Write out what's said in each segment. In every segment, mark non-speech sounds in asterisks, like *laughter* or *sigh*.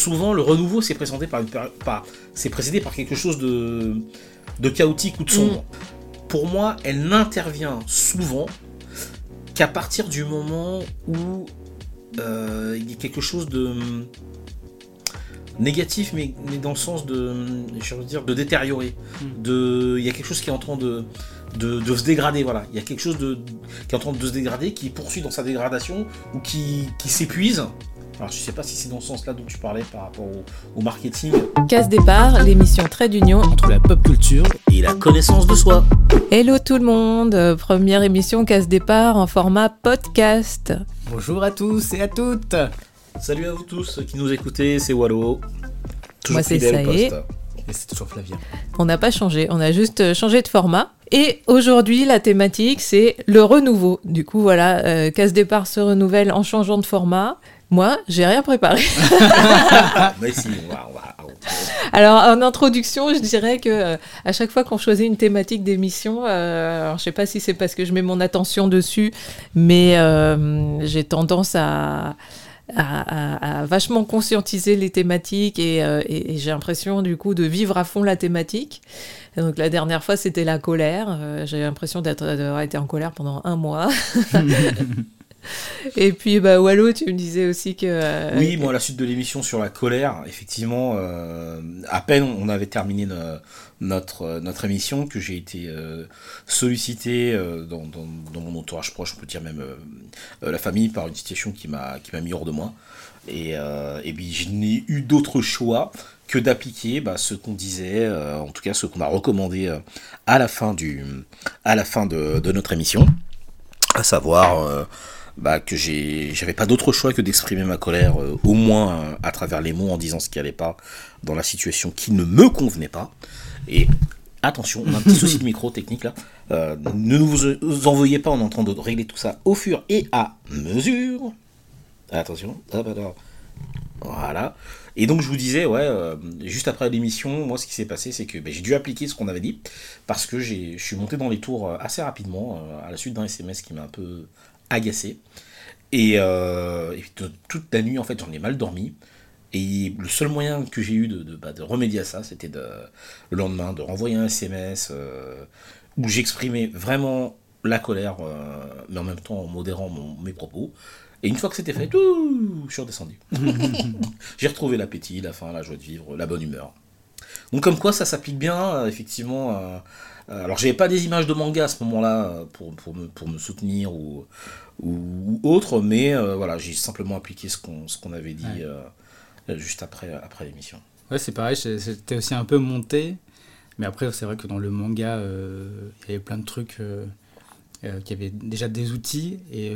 souvent le renouveau c'est présenté par, une, par c'est précédé par quelque chose de, de chaotique ou de sombre. Mm. Pour moi, elle n'intervient souvent qu'à partir du moment où euh, il y a quelque chose de négatif, mais, mais dans le sens de, je veux dire, de détériorer. Mm. De, il y a quelque chose qui est en train de, de, se dégrader. Voilà, il y a quelque chose de, qui est en train de se dégrader, qui poursuit dans sa dégradation ou qui, qui s'épuise. Alors je sais pas si c'est dans ce sens-là dont tu parlais par rapport au, marketing. Casse départ, l'émission Trait d'union entre la pop culture et la connaissance de soi. Hello tout le monde, première émission Casse départ en format podcast. Bonjour à tous et à toutes. Salut à vous tous qui nous écoutez, c'est Wallo. Moi c'est Saïe. Et c'est toujours Flavien. On n'a pas changé, on a juste changé de format. Et aujourd'hui, la thématique, c'est le renouveau. Du coup, voilà, euh, Casse Départ se renouvelle en changeant de format. Moi, j'ai rien préparé. *laughs* Alors, en introduction, je dirais que euh, à chaque fois qu'on choisit une thématique d'émission, euh, alors je sais pas si c'est parce que je mets mon attention dessus, mais euh, j'ai tendance à, à, vachement conscientiser les thématiques et, et j'ai l'impression du coup de vivre à fond la thématique. donc la dernière fois, c'était la colère. j'ai l'impression d'avoir été en colère pendant un mois. *laughs* *laughs* Et puis, bah, Wallo, tu me disais aussi que. Euh, oui, moi, la suite de l'émission sur la colère, effectivement, euh, à peine on avait terminé notre, notre émission, que j'ai été euh, sollicité dans, dans, mon entourage proche, on peut dire même la famille, par une situation qui m'a mis hors de moi. Et, et puis, je n'ai eu d'autre choix que d'appliquer bah, ce qu'on disait, en tout cas ce qu'on a recommandé à la fin, du, à la fin de, de notre émission, à savoir bah, que j'avais pas d'autre choix que d'exprimer ma colère, euh, au moins euh, à travers les mots, en disant ce qui allait pas dans la situation qui ne me convenait pas. Et attention, on a un petit souci de micro technique là. Euh, ne vous envoyez pas, en train de régler tout ça au fur et à mesure. Attention, voilà. Et donc je vous disais, ouais, juste après l'émission, moi ce qui s'est passé, c'est que ben, j'ai dû appliquer ce qu'on avait dit, parce que je suis monté dans les tours assez rapidement, à la suite d'un SMS qui m'a un peu agacé. Et, euh, toute la nuit, en fait, j'en ai mal dormi. Et le seul moyen que j'ai eu de, de, bah, de, remédier à ça, c'était le lendemain de renvoyer un SMS euh, où j'exprimais vraiment la colère, euh, mais en même temps en modérant mes propos. Et une fois que c'était fait, tout, je suis redescendu. *laughs* j'ai retrouvé l'appétit, la faim, la joie de vivre, la bonne humeur. Donc comme quoi ça s'applique bien, effectivement, euh, alors j'avais pas des images de manga à ce moment-là euh, pour, pour, me, pour me soutenir ou, ou, autre, mais euh, voilà, j'ai simplement appliqué ce qu'on qu'on avait dit juste après, après l'émission. Ouais, c'est pareil, c'était aussi un peu monté, mais après c'est vrai que dans le manga, il y avait plein de trucs qui avaient déjà des outils, et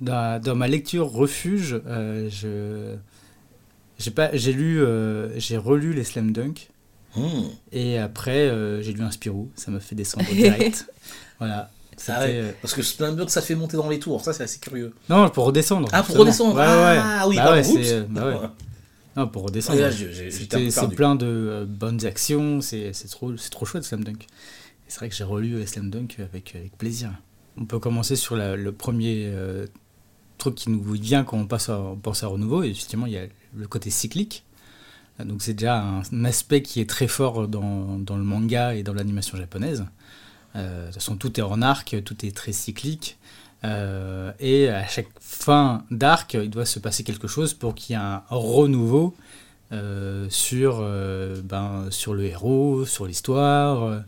dans, dans, ma lecture refuge, je j'ai lu, j'ai relu les Slam Dunk. Hmm. Et après, euh, j'ai lu un Spirou, ça m'a fait descendre *laughs* direct. voilà. Ah euh, Parce que Splinter, ça fait monter dans les tours, ça c'est assez curieux. Non, pour redescendre. Ah, pour redescendre Ah oui, bah ouais, c'est. Bah non, pour redescendre. c'est plein de euh, bonnes actions, c'est trop, trop chouette Slam Dunk. C'est vrai que j'ai relu Slam Dunk avec, avec plaisir. On peut commencer sur le premier truc qui nous vient quand on, passe on pense à renouveau, et effectivement, il y a le côté cyclique. Donc c'est déjà un, aspect qui est très fort dans, dans le manga et dans l'animation japonaise. Euh, de toute façon, tout est en arc, tout est très cyclique. Euh, et à chaque fin d'arc, il doit se passer quelque chose pour qu'il y ait un renouveau euh, sur, ben, sur le héros, sur l'histoire.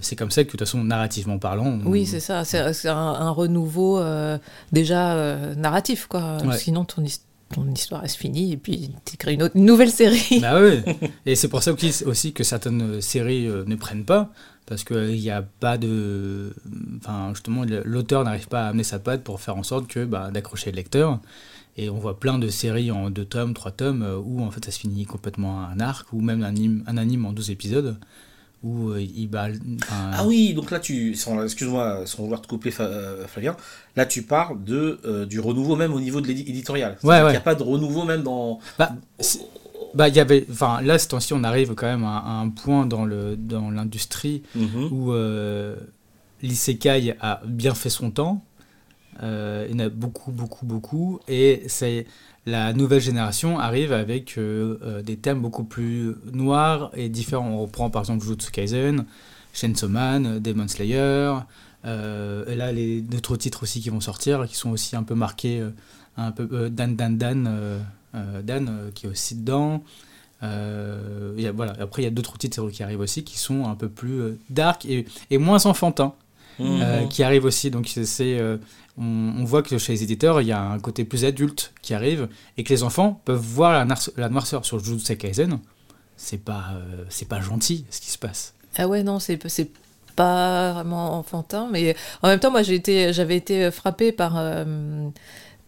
c'est comme ça que, de toute façon, narrativement parlant. Oui, c'est ça. C'est un, renouveau déjà narratif, quoi. Sinon, ton histoire ton histoire se finit et puis tu crées une, nouvelle série. Bah oui, *laughs* et c'est pour ça aussi que certaines séries euh, ne prennent pas, parce qu'il n'y a pas de. Enfin, justement, l'auteur n'arrive pas à amener sa patte pour faire en sorte que bah, d'accrocher le lecteur. Et on voit plein de séries en deux tomes, trois tomes, euh, où en fait ça se finit complètement un arc, ou même un anime, un anime en 12 épisodes où euh, Ah oui, donc là, tu, excuse-moi, sans vouloir te couper, euh, Flavien, là tu parles de, euh, du renouveau même au niveau de l'éditorial. Ouais, Il n'y a pas de renouveau même dans. Bah, bah, y avait, enfin, là, ce temps-ci, on arrive quand même à, un point dans l'industrie dans mhm. où l'isekai a bien fait son temps. il y en a beaucoup, beaucoup, beaucoup. Et c'est la nouvelle génération arrive avec des thèmes beaucoup plus noirs et différents. On reprend par exemple Jujutsu Kaisen, Chainsaw Man, Demon Slayer, et là les d'autres titres aussi qui vont sortir, qui sont aussi un peu marqués, un peu Dan Dan Dan, Dan qui est aussi dedans. Euh, voilà. Après, il y a d'autres titres qui arrivent aussi qui sont un peu plus euh, dark et, moins enfantins. Mhm. Euh, qui arrivent aussi. Donc, c'est, on, voit que chez les éditeurs, il y a un côté plus adulte qui arrive et que les enfants peuvent voir la, la noirceur sur Jujutsu Kaisen. C'est pas, c'est pas gentil ce qui se passe. Ah ouais, non, c'est, c'est pas vraiment enfantin, mais en même temps, moi, j'ai été, j'avais été frappée par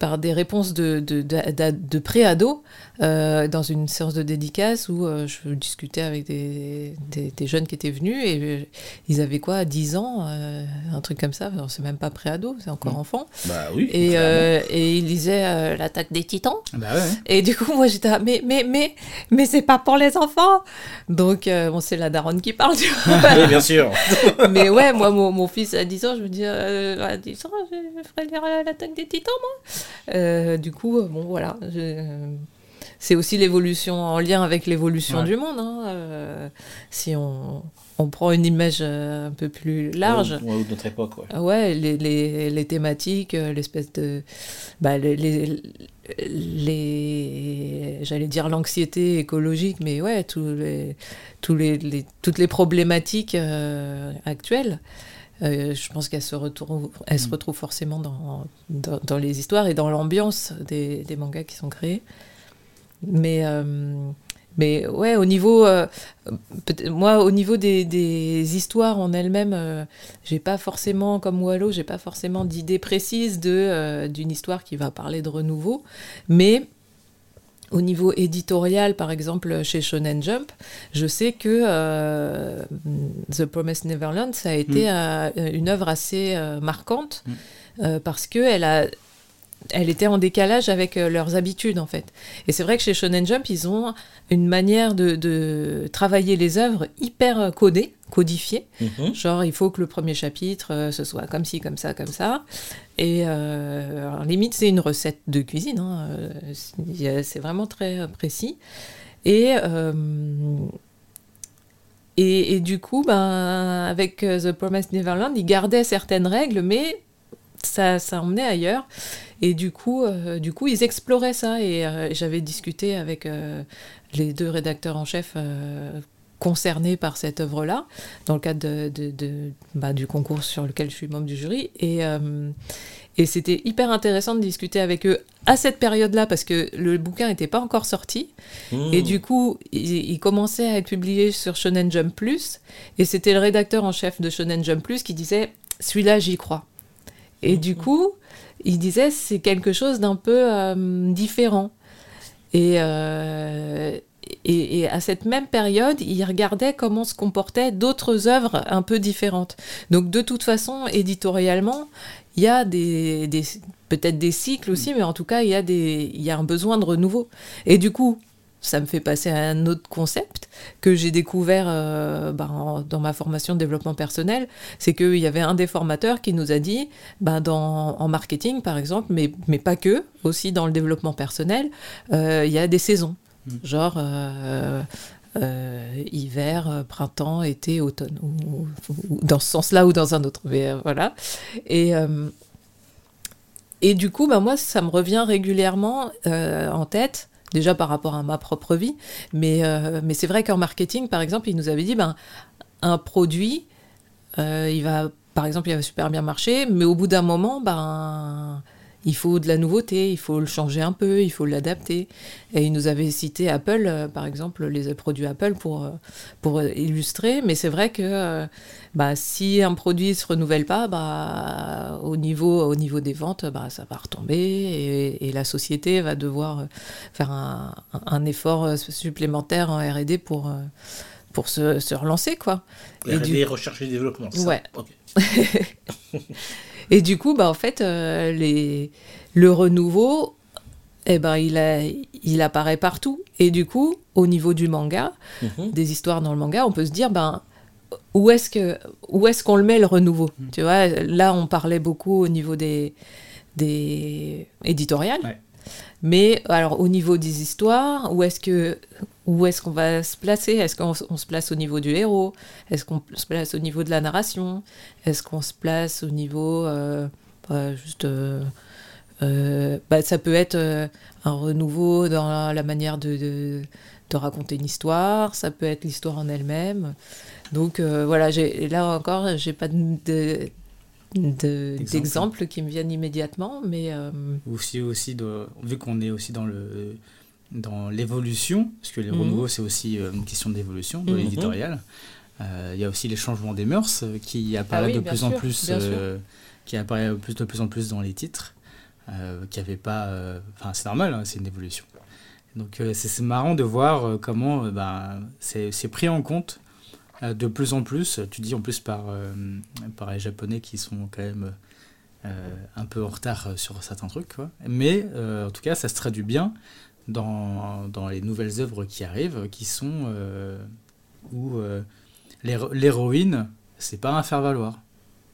par des réponses de, de, de, de pré-ado euh, dans une séance de dédicace où euh, je discutais avec des, des, jeunes qui étaient venus et euh, ils avaient quoi, 10 ans, un truc comme ça, c'est même pas pré-ado, c'est encore mmh. enfant. Bah oui. Et, et ils lisaient l'attaque des titans. Bah ouais. Et du coup, moi j'étais mais, mais, mais, mais c'est pas pour les enfants Donc, bon, c'est la daronne qui parle, tu vois. *laughs* oui, bien sûr. *laughs* mais ouais, moi, mon, mon, fils à 10 ans, je me dis, à 10 ans, je ferais lire l'attaque des titans, moi. Du coup, bon, voilà. Je, c'est aussi l'évolution en lien avec l'évolution du monde. Hein, euh, si on, on, prend une image euh, un peu plus large. ou de notre époque. Ouais, ouais les, les, les, thématiques, euh, l'espèce de. Bah, les, les, j'allais dire l'anxiété écologique, mais ouais, tous les, tous les, toutes les problématiques actuelles. Je pense qu'elles se, mm. retrouvent forcément dans, dans, dans, les histoires et dans l'ambiance des, des mangas qui sont créés. Mais, euh, mais ouais, au niveau, euh, moi, au niveau des, des histoires en elles-mêmes, euh, j'ai pas forcément, comme Wallo, j'ai pas forcément d'idée précise d'une histoire qui va parler de renouveau, mais au niveau éditorial, par exemple, chez Shonen Jump, je sais que The Promised Neverland, ça a été mm. une œuvre assez marquante, mm. parce qu'elle a elle était en décalage avec euh, leurs habitudes en fait. Et c'est vrai que chez Shonen Jump, ils ont une manière de, travailler les œuvres hyper euh, codée, codifiée. Mhm. Genre, il faut que le premier chapitre, euh, ce soit comme ci, comme ça, comme ça. Et limite, c'est une recette de cuisine. Hein, c'est vraiment très précis. Et, et, et, du coup, ben, avec The Promised Neverland, ils gardaient certaines règles, mais ça, ça emmenait ailleurs. Et du coup, euh, du coup, ils exploraient ça. Et euh, j'avais discuté avec euh, les deux rédacteurs en chef concernés par cette œuvre-là, dans le cadre de, de, bah, du concours sur lequel je suis membre du jury. Et, et c'était hyper intéressant de discuter avec eux à cette période-là, parce que le bouquin n'était pas encore sorti. Et mmh. du coup, il, il, commençait à être publié sur Shonen Jump Plus. Et c'était le rédacteur en chef de Shonen Jump Plus qui disait Celui-là, j'y crois. Et du coup, il disait c'est quelque chose d'un peu euh, différent. Euh, et, et, à cette même période, il regardait comment se comportaient d'autres œuvres un peu différentes. Donc de toute façon, éditorialement, il y a des, des peut-être des cycles aussi, mais en tout cas, il y, a des, il y a un besoin de renouveau. Et du coup, ça me fait passer à un autre concept que j'ai découvert euh, ben, dans ma formation de développement personnel, c'est qu'il y avait un des formateurs qui nous a dit, ben, dans, en marketing par exemple, mais, mais pas que, aussi dans le développement personnel, euh, il y a des saisons, mmh. genre euh, hiver, printemps, été, automne, ou, dans ce sens-là ou dans un autre, mais, voilà. Et et du coup, ben moi, ça me revient régulièrement en tête déjà par rapport à ma propre vie. Mais, euh, mais c'est vrai qu'en marketing, par exemple, il nous avait dit, ben, un produit, euh, il va, par exemple, il va super bien marcher, mais au bout d'un moment, ben, il faut de la nouveauté, il faut le changer un peu, il faut l'adapter. Et il nous avait cité Apple, euh, par exemple, les produits Apple pour, pour illustrer. Mais c'est vrai que bah, si un produit se renouvelle pas, bah, au, niveau, au niveau des ventes, bah, ça va retomber et, la société va devoir faire un effort supplémentaire en R&D pour, pour se, se, relancer. Quoi. Et, du... recherche et développement, ça Ouais. *laughs* et du coup, bah, en fait, euh, les... le renouveau, eh ben, il, a, il apparaît partout. Et du coup, au niveau du manga, mhm. des histoires dans le manga, on peut se dire, ben, où est-ce que où est-ce qu'on le met le renouveau mm. Tu vois, là on parlait beaucoup au niveau des des éditoriales. Mais alors au niveau des histoires, où est-ce que où est-ce qu'on va se placer? Est-ce qu'on se place au niveau du héros? Est-ce qu'on se place au niveau de la narration? Est-ce qu'on se place au niveau euh, bah, juste euh, euh, bah, ça peut être un renouveau dans la manière de, de, de, raconter une histoire, ça peut être l'histoire en elle-même. Donc voilà, là encore, j'ai pas de, d'exemples qui me viennent immédiatement, mais... Euh... Aussi, aussi de, vu qu'on est aussi dans le dans l'évolution, parce que les mhm. renouveaux, c'est aussi euh, une question d'évolution, de mhm. l'éditorial. Euh, il y a aussi les changements des mœurs euh, qui apparaissent ah de plus en plus, qui plus, de plus en plus dans les titres, qui avait pas... Enfin, c'est normal, hein, c'est une évolution. Donc c'est marrant de voir comment bah, c'est pris en compte de plus en plus, tu dis en plus par, euh, par les Japonais qui sont quand même euh, un peu en retard sur certains trucs, quoi. mais en tout cas ça se traduit bien dans, dans les nouvelles œuvres qui arrivent, qui sont où l'héroïne, c'est pas un faire-valoir.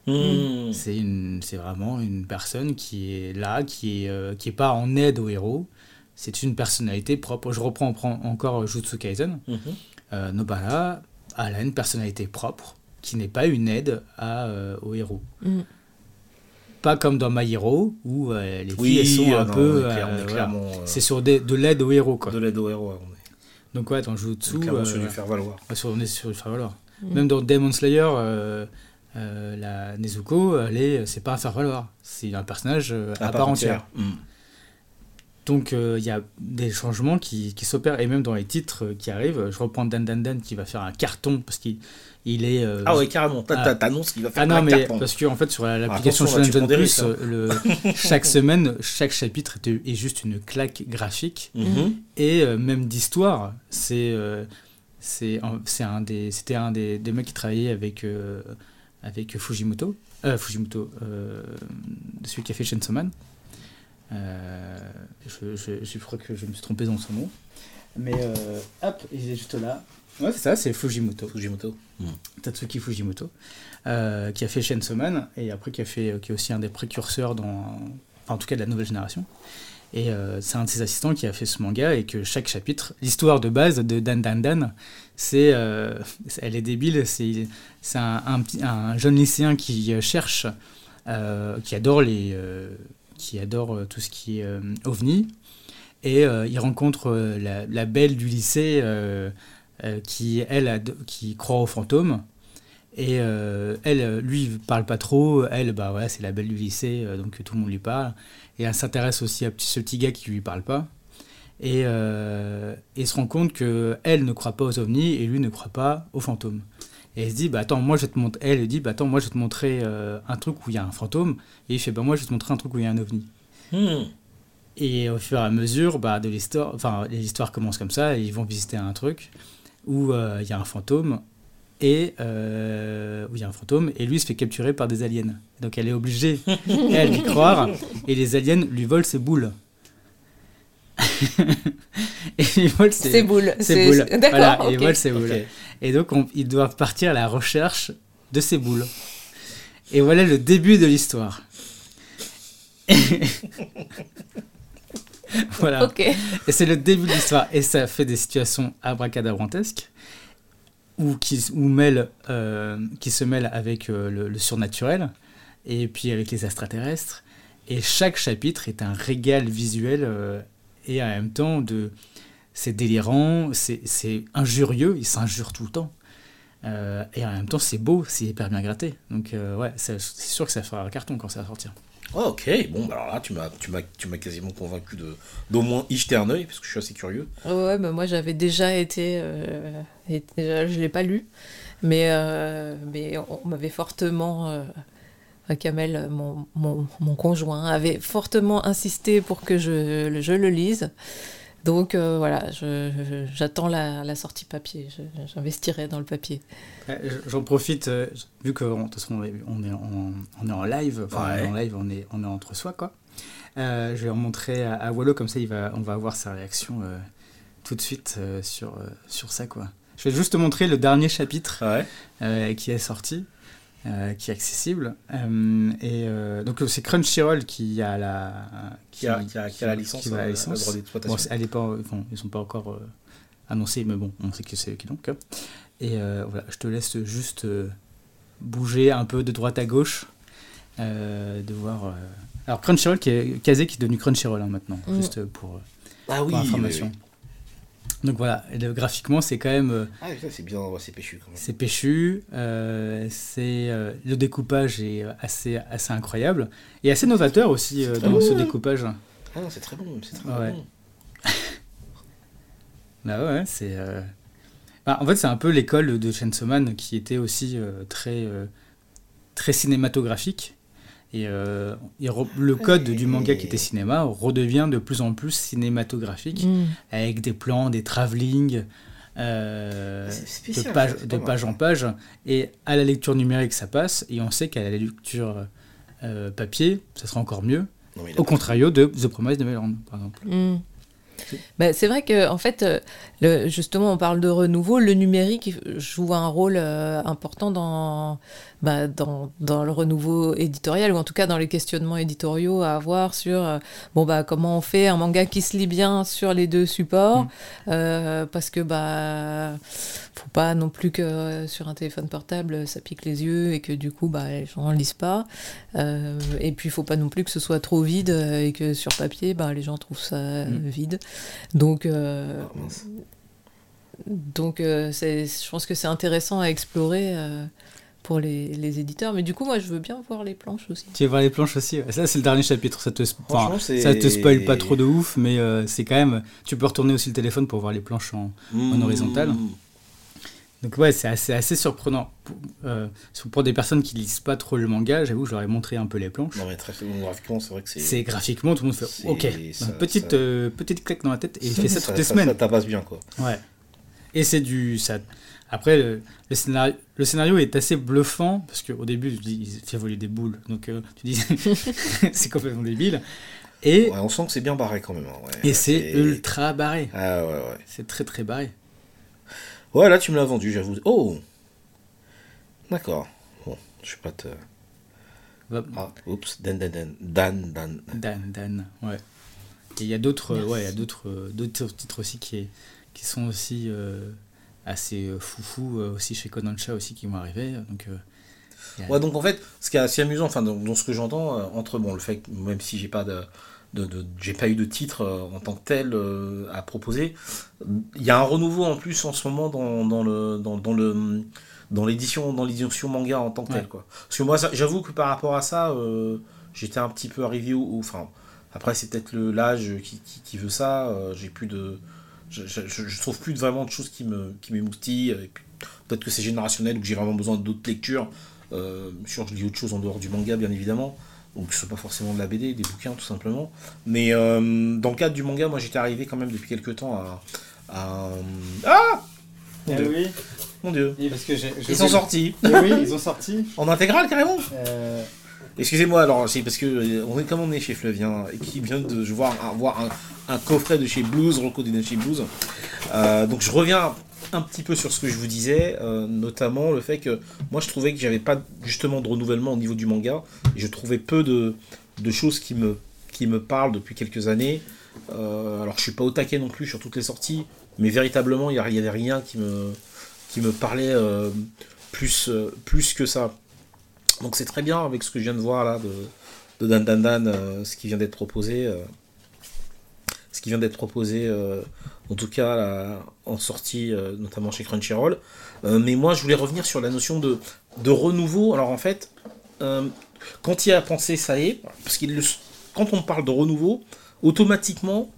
Mmh. C'est vraiment une personne qui est là, qui est, qui est pas en aide au héros. C'est une personnalité propre. Je reprends encore Jutsu Kaisen. Mmh. Nobara, elle a une personnalité propre qui n'est pas une aide à, euh, au héros. Mm. Pas comme dans My Hero, où euh, les filles sont un peu. Euh, c'est sur de l'aide au héros. Quoi. De l'aide au héros, Donc, ouais, dans Jutsu. On est sur du faire-valoir. on est sur du faire-valoir. Mm. Même dans Demon Slayer, la Nezuko, c'est pas un faire-valoir. C'est un personnage à, part, entière. Mm. Donc euh, il y a des changements qui, qui s'opèrent, et même dans les titres euh, qui arrivent, je reprends Dan Dan Dan qui va faire un carton parce qu'il il est... Euh, ah ouais, carrément, t'annonces qu'il va faire ah non, un mais carton. Parce qu'en en fait sur l'application Shonen Jump Plus, hein. le, *laughs* chaque semaine, chaque chapitre est, est juste une claque graphique, mhm. et même d'histoire, c'est... c'est un des c'était un des, des, mecs qui travaillait avec avec Fujimoto Fujimoto celui qui a fait Chainsaw Man euh, je, je, crois que je me suis trompé dans son nom. Mais euh, hop, il est juste là. Ouais, c'est ça, c'est Fujimoto. Fujimoto. Hmm. Tatsuki Fujimoto, euh, qui a fait Chainsaw Man et après qui, a fait, qui est aussi un des précurseurs, dans, en tout cas de la nouvelle génération. Et c'est un de ses assistants qui a fait ce manga et que chaque chapitre, l'histoire de base de Dan Dan Dan, c'est, *laughs* elle est débile, c'est, c'est un, un, un, jeune lycéen qui cherche, qui adore les, qui adore euh, tout ce qui est euh, ovni. Et euh, il rencontre la, belle du lycée qui, elle, croit aux fantômes. Et elle, lui, parle pas trop. Elle, bah c'est la belle du lycée, donc tout le monde lui parle. Et elle s'intéresse aussi à ce petit gars qui lui parle pas. Et, et se rend compte que elle ne croit pas aux ovnis et lui ne croit pas aux fantômes. Et elle se dit, bah attends, moi je vais te montrer. Elle dit, bah attends, moi je vais te montrer euh, un truc où il y a un fantôme. Et il fait, bah moi je vais te montrer un truc où il y a un ovni. Hmm. Et au fur et à mesure, bah, de l'histoire, enfin, les histoires commencent comme ça. Et ils vont visiter un truc où euh, il y a un fantôme. Et euh, où il y a un fantôme. Et lui se fait capturer par des aliens. Donc elle est obligée, *laughs* elle, d'y croire. Et les aliens lui volent ses boules. *laughs* et ils volent ses, boules. Ses boules. D'accord. Voilà, ils volent ses boules. Et donc, ils doivent partir à la recherche de ces boules. Et voilà le début de l'histoire. *laughs* voilà. Et c'est le début de l'histoire. Et ça fait des situations abracadabrantesques ou qui, ou mêle, euh, qui se mêlent avec euh, le, surnaturel et puis avec les extraterrestres. Et chaque chapitre est un régal visuel euh, et en même temps de c'est délirant, c'est injurieux, il s'injure tout le temps. Euh, et en même temps, c'est beau, c'est hyper bien gratté. Donc, euh, ouais, c'est sûr que ça fera un carton quand ça va sortir. Oh, ok, bon, bah alors là, tu m'as, tu m'as, tu m'as quasiment convaincu de, d'au moins y jeter un œil, parce que je suis assez curieux. Ouais, bah moi j'avais déjà été. Euh, déjà, je ne l'ai pas lu, mais, mais on, m'avait fortement. Kamel, mon, mon, mon, conjoint, avait fortement insisté pour que je, je le lise. Donc euh, voilà, j'attends la, sortie papier. J'investirai dans le papier. J'en profite, euh, vu qu'on on est, on, est en, on est en live, enfin en live, on est, on est entre soi, quoi. Euh, je vais en montrer à, Wallo, comme ça il va, on va avoir sa réaction tout de suite sur, sur ça, quoi. Je vais juste te montrer le dernier chapitre qui est sorti. Qui est accessible. et donc c'est Crunchyroll qui a la qui, a, qui, a, qui a, la licence, qui a la licence. droit d'exploitation. Bon, elle est pas, enfin, ils sont pas encore annoncés, mais bon, on sait que c'est qui donc. Et voilà, je te laisse juste bouger un peu de droite à gauche, de voir. Alors Crunchyroll qui est Kazé qui est devenu Crunchyroll hein, maintenant, mm. juste pour, ah oui, information. Donc voilà, graphiquement, c'est quand même. Euh, ah, c'est bien, c'est péchu. C'est péchu, euh, c'est, euh, le découpage est assez, assez incroyable et assez novateur aussi dans ce découpage. Ah non, c'est très bon, c'est très bon. *laughs* bah ouais, c'est. Bah, en fait, c'est un peu l'école de Chainsaw Man qui était aussi très, très cinématographique et, euh, le code du manga qui était cinéma redevient de plus en plus cinématographique, mm. avec des plans, des travelling, euh, de, page, de page en page. Et à la lecture numérique, ça passe, et on sait qu'à la lecture euh, papier, ça sera encore mieux. au contrario de The Promise de Neverland, par exemple. Bah, c'est vrai que en fait, le, justement, on parle de renouveau. Le numérique joue un rôle important dans bah, dans, dans, le renouveau éditorial, ou en tout cas dans les questionnements éditoriaux à avoir sur euh, bon, bah, comment on fait un manga qui se lit bien sur les deux supports, mm. euh, parce que bah, faut pas non plus que sur un téléphone portable ça pique les yeux et que du coup bah, les gens ne lisent pas. Euh, et puis il faut pas non plus que ce soit trop vide et que sur papier bah, les gens trouvent ça mm. vide. Donc. Ah, donc, je pense que c'est intéressant à explorer pour les, les, éditeurs. Mais du coup, moi, je veux bien voir les planches aussi. Tu veux voir les planches aussi Ça, c'est le dernier chapitre. Ça te, enfin, ça te spoil pas trop de ouf, mais euh, c'est quand même. Tu peux retourner aussi le téléphone pour voir les planches en, en mmh. horizontal. Donc ouais, c'est assez, assez surprenant. Pour, euh, pour des personnes qui lisent pas trop le manga, j'avoue, je leur ai montré un peu les planches. Non mais très graphiquement, c'est vrai que c'est... C'est graphiquement, tout le monde fait OK. petite, euh, petite claque dans la tête et il *laughs* fait ça, toutes les semaines. Ça tapasse bien quoi. Ouais. Et c'est du... Ça, après, le, scénario, le, scénario, est assez bluffant, parce qu'au début, tu dis, il fait voler des boules, donc euh, tu dis, *laughs* c'est complètement débile. Et, on sent que c'est bien barré quand même. Hein, et c'est ultra barré. Ah ouais, ouais. C'est très très barré. Ouais, là, tu me l'as vendu, j'avoue. Oh D'accord. Bon, je vais pas te. Ah, oups, Dan, Dan, Dan. Dan, Dan. Dan, Dan, ouais. Et il y a d'autres ouais, il y a d'autres, d'autres titres aussi qui, qui sont aussi. Euh, assez euh, foufou euh, aussi chez Kodansha aussi qui vont arriver. Donc, euh, ouais, donc en fait, ce qui est assez amusant, enfin, dans, ce que j'entends, entre bon, le fait que même si j'ai pas de, de, de j'ai pas eu de titre en tant que tel à proposer, il y a un renouveau en plus en ce moment dans, dans le dans, dans le dans l'édition dans l'édition manga en tant que tel quoi. Parce que moi, j'avoue que par rapport à ça, j'étais un petit peu arrivé au, enfin, après c'est peut-être le l'âge qui, qui, qui, veut ça. j'ai plus de je, je, trouve plus vraiment de choses qui me qui m'émoustillent. Peut-être que c'est générationnel ou que j'ai vraiment besoin d'autres lectures. Euh, je lis autre chose en dehors du manga, bien évidemment. Donc ce n'est pas forcément de la BD, des bouquins tout simplement. Mais euh, dans le cadre du manga, moi j'étais arrivé quand même depuis quelques temps à. à ah Mon eh Dieu. Oui. Mon Dieu. parce que ils sont sortis. Eh oui, ils ont sorti. *laughs* en intégrale carrément euh, Excusez-moi, alors c'est parce que euh, on est comme on est chez Flavien qui vient de voir un, coffret de chez Blues, recodé de chez Blues. Euh, donc je reviens un petit peu sur ce que je vous disais, euh, notamment le fait que moi je trouvais que j'avais pas justement de renouvellement au niveau du manga et je trouvais peu de, choses qui me, qui me parlent depuis quelques années. alors je suis pas au taquet non plus sur toutes les sorties, mais véritablement il n'y avait rien qui me, qui me parlait plus, plus que ça. Donc c'est très bien avec ce que je viens de voir là de, de Dan Dan Dan, euh, ce qui vient d'être proposé. Euh, ce qui vient d'être proposé, euh, en tout cas en sortie, notamment chez Crunchyroll. mais moi, je voulais revenir sur la notion de, de renouveau. Alors en fait, quand il y a pensé, ça y est, parce que quand on parle de renouveau, automatiquement,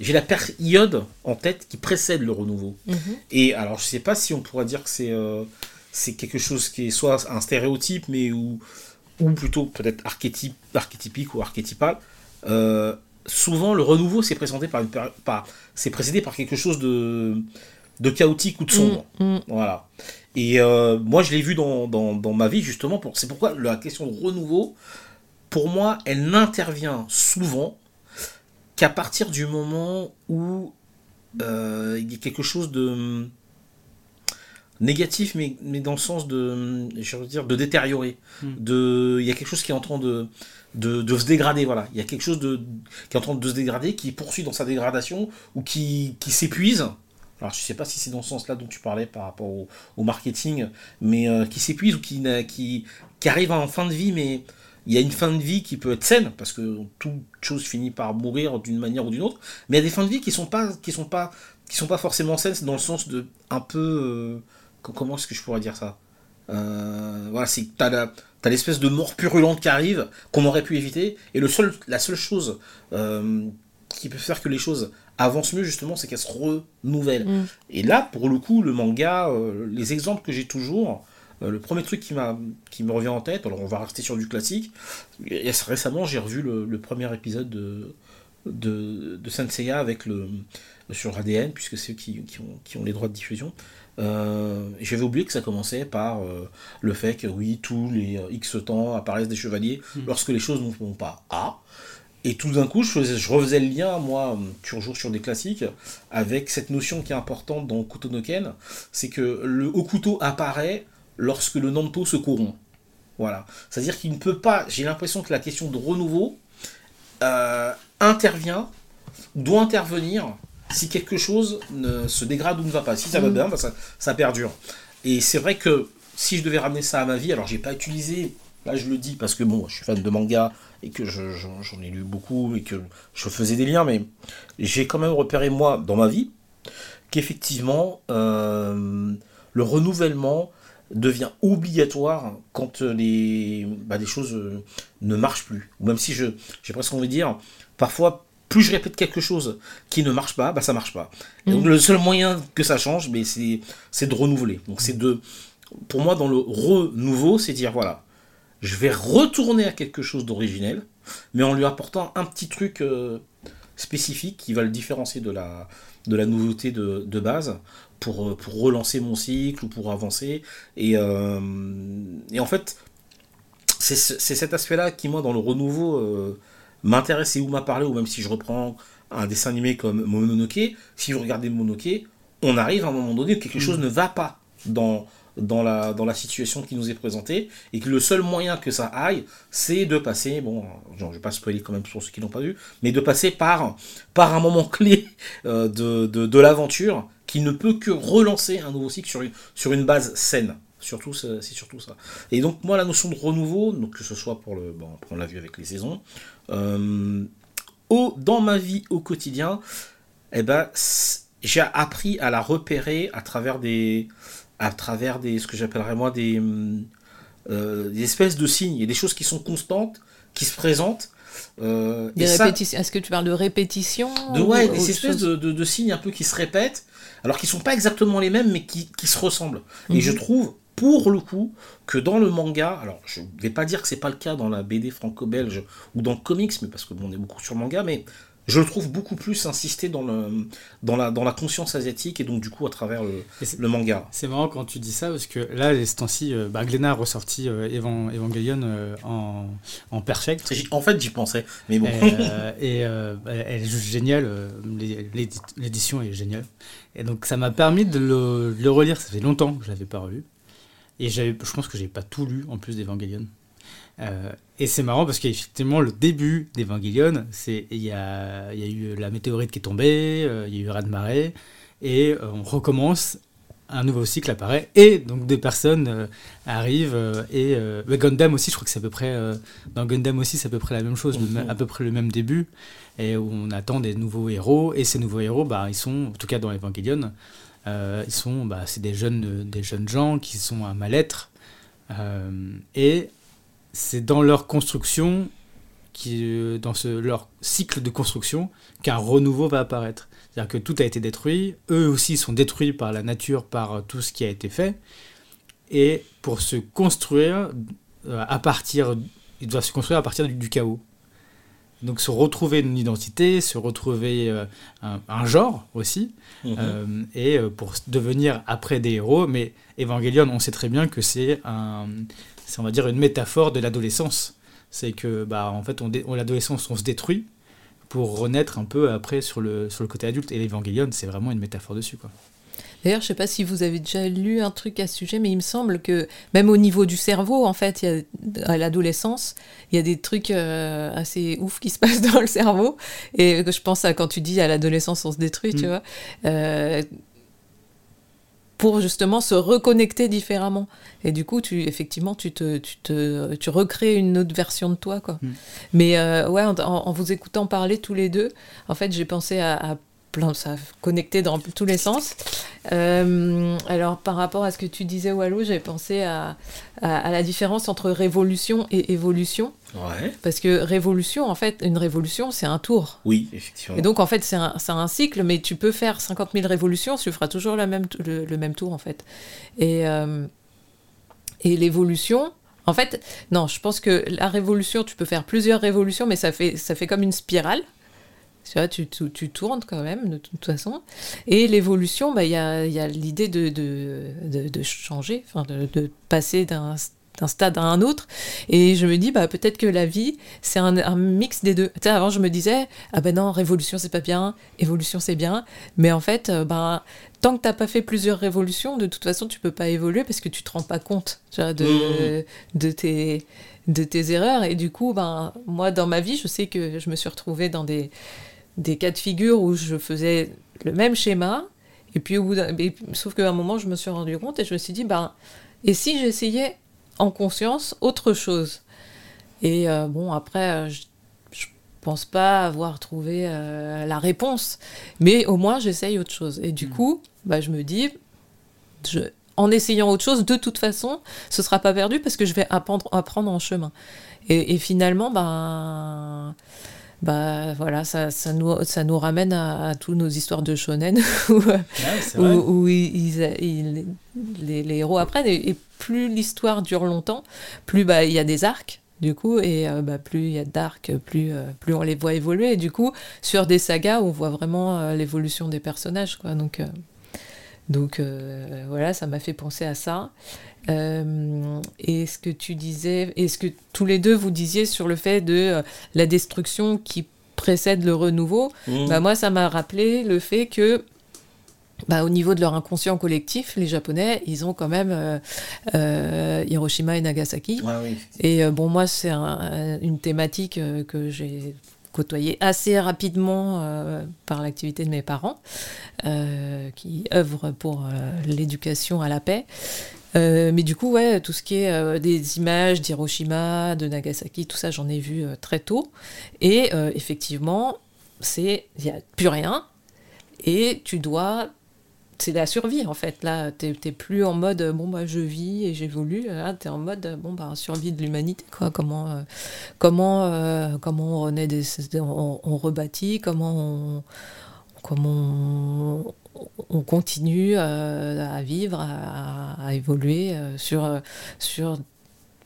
j'ai la période en tête qui précède le renouveau. Mm-hmm. Et alors, je sais pas si on pourrait dire que c'est c'est quelque chose qui est soit un stéréotype, mais ou, ou plutôt peut-être archétype, archétypique ou archétypal. Euh, souvent, le renouveau, c'est présenté par, une, par c'est précédé par quelque chose de, de chaotique ou de sombre. Mm, mm. Voilà. Et euh, moi, je l'ai vu dans, dans, dans, ma vie, justement. Pour, c'est pourquoi la question de renouveau, pour moi, elle n'intervient souvent qu'à partir du moment où euh, il y a quelque chose de négatif, mais, mais dans le sens de, je veux dire, de détériorer. Hmm. De, il y a quelque chose qui est en train de, de, se dégrader, voilà. Il y a quelque chose de, qui est en train de se dégrader, qui poursuit dans sa dégradation, ou qui, qui s'épuise. Alors je sais pas si c'est dans ce sens-là dont tu parlais par rapport au, marketing, mais euh, qui s'épuise ou qui, qui, qui arrive en fin de vie, mais il y a une fin de vie qui peut être saine, parce que toute chose finit par mourir d'une manière ou d'une autre, mais il y a des fins de vie qui sont pas, qui sont pas, qui sont pas forcément saines, dans le sens de un peu, euh, comment est-ce que je pourrais dire ça? Euh, Voilà, c'est t'as T'as l'espèce de mort purulente qui arrive, qu'on aurait pu éviter, et le seul, la seule chose euh, qui peut faire que les choses avancent mieux, justement, c'est qu'elles se renouvellent. Mm. Et là, pour le coup, le manga, euh, les exemples que j'ai toujours, euh, le premier truc qui, qui me revient en tête, alors on va rester sur du classique, récemment j'ai revu le, premier épisode de, de, de avec le, sur ADN, puisque c'est eux qui, ont, qui ont les droits de diffusion. Euh, j'avais oublié que ça commençait par euh, le fait que oui, tous les euh, X temps apparaissent des chevaliers hmm. lorsque les choses ne vont pas A. Et tout d'un coup, je, je, refaisais le lien, moi, toujours sur des classiques, avec cette notion qui est importante dans Kutonoken, c'est que le haut couteau apparaît lorsque le Nanto se corrompt. Voilà. C'est-à-dire qu'il ne peut pas, j'ai l'impression que la question de renouveau intervient, doit intervenir si quelque chose ne se dégrade ou ne va pas. Si ça va mm. bien, bah, ça, perdure. Et c'est vrai que si je devais ramener ça à ma vie, alors j'ai pas utilisé, là je le dis parce que bon, je suis fan de manga et que j'en ai lu beaucoup et que je faisais des liens, mais j'ai quand même repéré moi dans ma vie qu'effectivement euh, le renouvellement devient obligatoire quand les, bah, choses euh, ne marchent plus. Ou même si je, j'ai presque envie de dire, parfois plus je répète quelque chose qui ne marche pas, bah ça marche pas. donc mm. le seul moyen que ça change, mais c'est c'est de renouveler. Donc c'est de pour moi dans le renouveau, c'est dire voilà, je vais retourner à quelque chose d'originel, mais en lui apportant un petit truc euh, spécifique qui va le différencier de la de la nouveauté de, de base pour, pour relancer mon cycle ou pour avancer. Et, euh, et en fait, c'est cet aspect-là qui, moi, dans le renouveau, euh, m'intéresser ou m'a parlé, ou même si je reprends un dessin animé comme Mononoke, si vous regardez Mononoke, on arrive à un moment donné où quelque chose mm. ne va pas dans, dans, la, dans la situation qui nous est présentée, et que le seul moyen que ça aille, c'est de passer, bon, genre, je vais pas spoiler quand même pour ceux qui n'ont pas vu, mais de passer par, par un moment clé euh, de, de, de l'aventure qui ne peut que relancer un nouveau cycle sur une, sur une base saine. Surtout, c'est surtout ça. Et donc, moi, la notion de renouveau, donc que ce soit pour le. Bon, on l'a vu avec les saisons. Euh, au, dans ma vie au quotidien, eh ben, j'ai appris à la repérer à travers des. À travers des. Ce que j'appellerais moi des. Euh, des espèces de signes. Il y a des choses qui sont constantes, qui se présentent. Euh, Est-ce que tu parles de répétition de, Ouais, des espèces de, de, signes un peu qui se répètent, alors qu'ils sont pas exactement les mêmes, mais qui, qui se ressemblent. Et je mhm. trouve pour le coup que dans le manga, alors je ne vais pas dire que c'est pas le cas dans la BD franco-belge ou dans le comics, mais parce que bon, on est beaucoup sur le manga, mais je le trouve beaucoup plus insisté dans, le, dans, la, dans la conscience asiatique et donc du coup à travers le, le manga. C'est marrant quand tu dis ça parce que là, les temps-ci, euh, bah, a ressorti euh, Evangelion euh, en, en perfect. En fait, j'y pensais, mais bon. Et, *laughs* elle est juste géniale, l'édition est géniale. Et donc ça m'a permis de le, de le, relire, ça fait longtemps que je ne l'avais pas relu. Et je pense que j'ai pas tout lu en plus d'Evangelion. Euh, et c'est marrant parce qu'effectivement, le début d'Evangelion, c'est il y a, y a, eu la météorite qui est tombée, euh, il y a eu raz de marée, et euh, on recommence, un nouveau cycle apparaît, et donc des personnes arrivent, et Gundam aussi, je crois que c'est à peu près, dans Gundam aussi, c'est à peu près la même chose, à peu près le même début, et où on attend des nouveaux héros, et ces nouveaux héros, bah, ils sont, en tout cas dans Evangelion, euh, ils sont, bah, c'est des jeunes, des jeunes gens qui sont à mal-être. Euh, et c'est dans leur construction, euh, dans leur cycle de construction, qu'un renouveau va apparaître. C'est-à-dire que tout a été détruit, eux aussi sont détruits par la nature, par tout ce qui a été fait. Et pour se construire, à partir, ils doivent se construire à partir du chaos. Donc se retrouver une identité, se retrouver euh, un, genre aussi, mhm. euh, et euh, pour devenir après des héros. Mais Evangelion, on sait très bien que c'est un, on va dire une métaphore de l'adolescence. C'est que bah en fait, on, l'adolescence, on se détruit pour renaître un peu après sur le, sur le côté adulte. Et l'Evangelion, c'est vraiment une métaphore dessus. Quoi. D'ailleurs, je ne sais pas si vous avez déjà lu un truc à ce sujet, mais il me semble que même au niveau du cerveau, en fait, il y a, à l'adolescence, il y a des trucs euh, assez ouf qui se *laughs* passent dans le cerveau. Et je pense à quand tu dis à l'adolescence, on se détruit, tu mm. vois. Euh, pour justement se reconnecter différemment. Et du coup, tu, effectivement, tu, te, tu, te, tu recrées une autre version de toi. Quoi. Mm. Mais euh, ouais, en, vous écoutant parler tous les deux, en fait, j'ai pensé à, à plein, ça connecté dans tous les sens. Euh, alors, par rapport à ce que tu disais, Walou, j'avais pensé à, à, la différence entre révolution et évolution. Ouais. Parce que révolution, en fait, une révolution, c'est un tour. Oui, effectivement. Et donc, en fait, c'est un, un, cycle, mais tu peux faire 50 000 révolutions, tu feras toujours la même, le, même tour, en fait. Et, euh, et l'évolution, en fait, non, je pense que la révolution, tu peux faire plusieurs révolutions, mais ça fait, ça fait comme une spirale. Tu vois, tu, tu, tournes quand même, de toute façon. Et l'évolution, bah, il y, a, y a l'idée de, de, de, changer, de, de passer d'un d'un stade à un autre. Et je me dis, bah, peut-être que la vie, c'est un, un, mix des deux. Tu sais, avant, je me disais, ah ben non, révolution, c'est pas bien, évolution, c'est bien. Mais en fait, euh, bah, tant que tu n'as pas fait plusieurs révolutions, de toute façon, tu peux pas évoluer parce que tu te rends pas compte tu vois, de, mmh. de, tes, de tes erreurs. Et du coup, ben, moi, dans ma vie, je sais que je me suis retrouvée dans des des cas de figure où je faisais le même schéma, et puis au bout sauf qu'à un moment, je me suis rendu compte et je me suis dit, ben, et si j'essayais en conscience autre chose? Et euh, bon, après, euh, je, je, pense pas avoir trouvé euh, la réponse, mais au moins j'essaye autre chose. Et du mmh. coup, bah, je me dis, je, en essayant autre chose, de toute façon, ce sera pas perdu parce que je vais apprendre, apprendre en chemin. Et, et finalement, ben bah voilà, ça, ça, nous, ça nous ramène à, à toutes nos histoires de shonen *laughs* où, où, ils, les, les, héros apprennent. Et, plus l'histoire dure longtemps, plus bah il y a des arcs du coup et euh, bah, plus il y a d'arcs, plus euh, plus on les voit évoluer. Et du coup sur des sagas on voit vraiment euh, l'évolution des personnages quoi. Donc donc voilà, ça m'a fait penser à ça. Euh, et ce que tu disais, et ce que tous les deux vous disiez sur le fait de euh, la destruction qui précède le renouveau, mmh. bah moi ça m'a rappelé le fait que bah, au niveau de leur inconscient collectif, les Japonais, ils ont quand même euh, Hiroshima et Nagasaki. Et bon, moi, c'est une thématique que j'ai côtoyée assez rapidement par l'activité de mes parents, qui œuvrent pour l'éducation à la paix. Euh, mais du coup, ouais, tout ce qui est euh, des images d'Hiroshima, de Nagasaki, tout ça, j'en ai vu euh, très tôt. Et effectivement, c'est il n'y a plus rien. Et tu dois. C'est la survie en fait. Là, tu n'es plus en mode bon, bah, je vis et j'évolue. Là, tu es en mode bon, bah, survie de l'humanité. Comment, comment, comment on, renaît des, on, rebâtit, comment comment on continue euh, à vivre, à, évoluer euh, sur, sur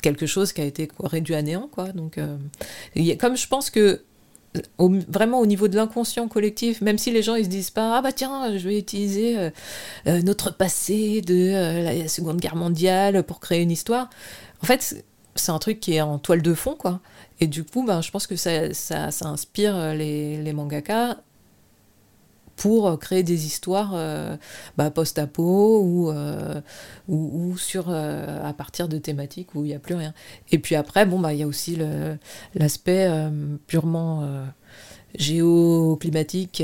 quelque chose qui a été réduit à néant. Quoi. Donc, euh, comme je pense que vraiment au niveau de l'inconscient collectif, même si les gens ils se disent pas ah bah tiens je vais utiliser notre passé de la Seconde Guerre mondiale pour créer une histoire, en fait c'est un truc qui est en toile de fond quoi. Et du coup ben, je pense que ça, ça, inspire les mangakas pour euh, créer des histoires euh, bah, post-apo euh, ou, ou, sur, à partir de thématiques où il n'y a plus rien. Et puis après, bon, bah, il y a aussi l'aspect purement géoclimatique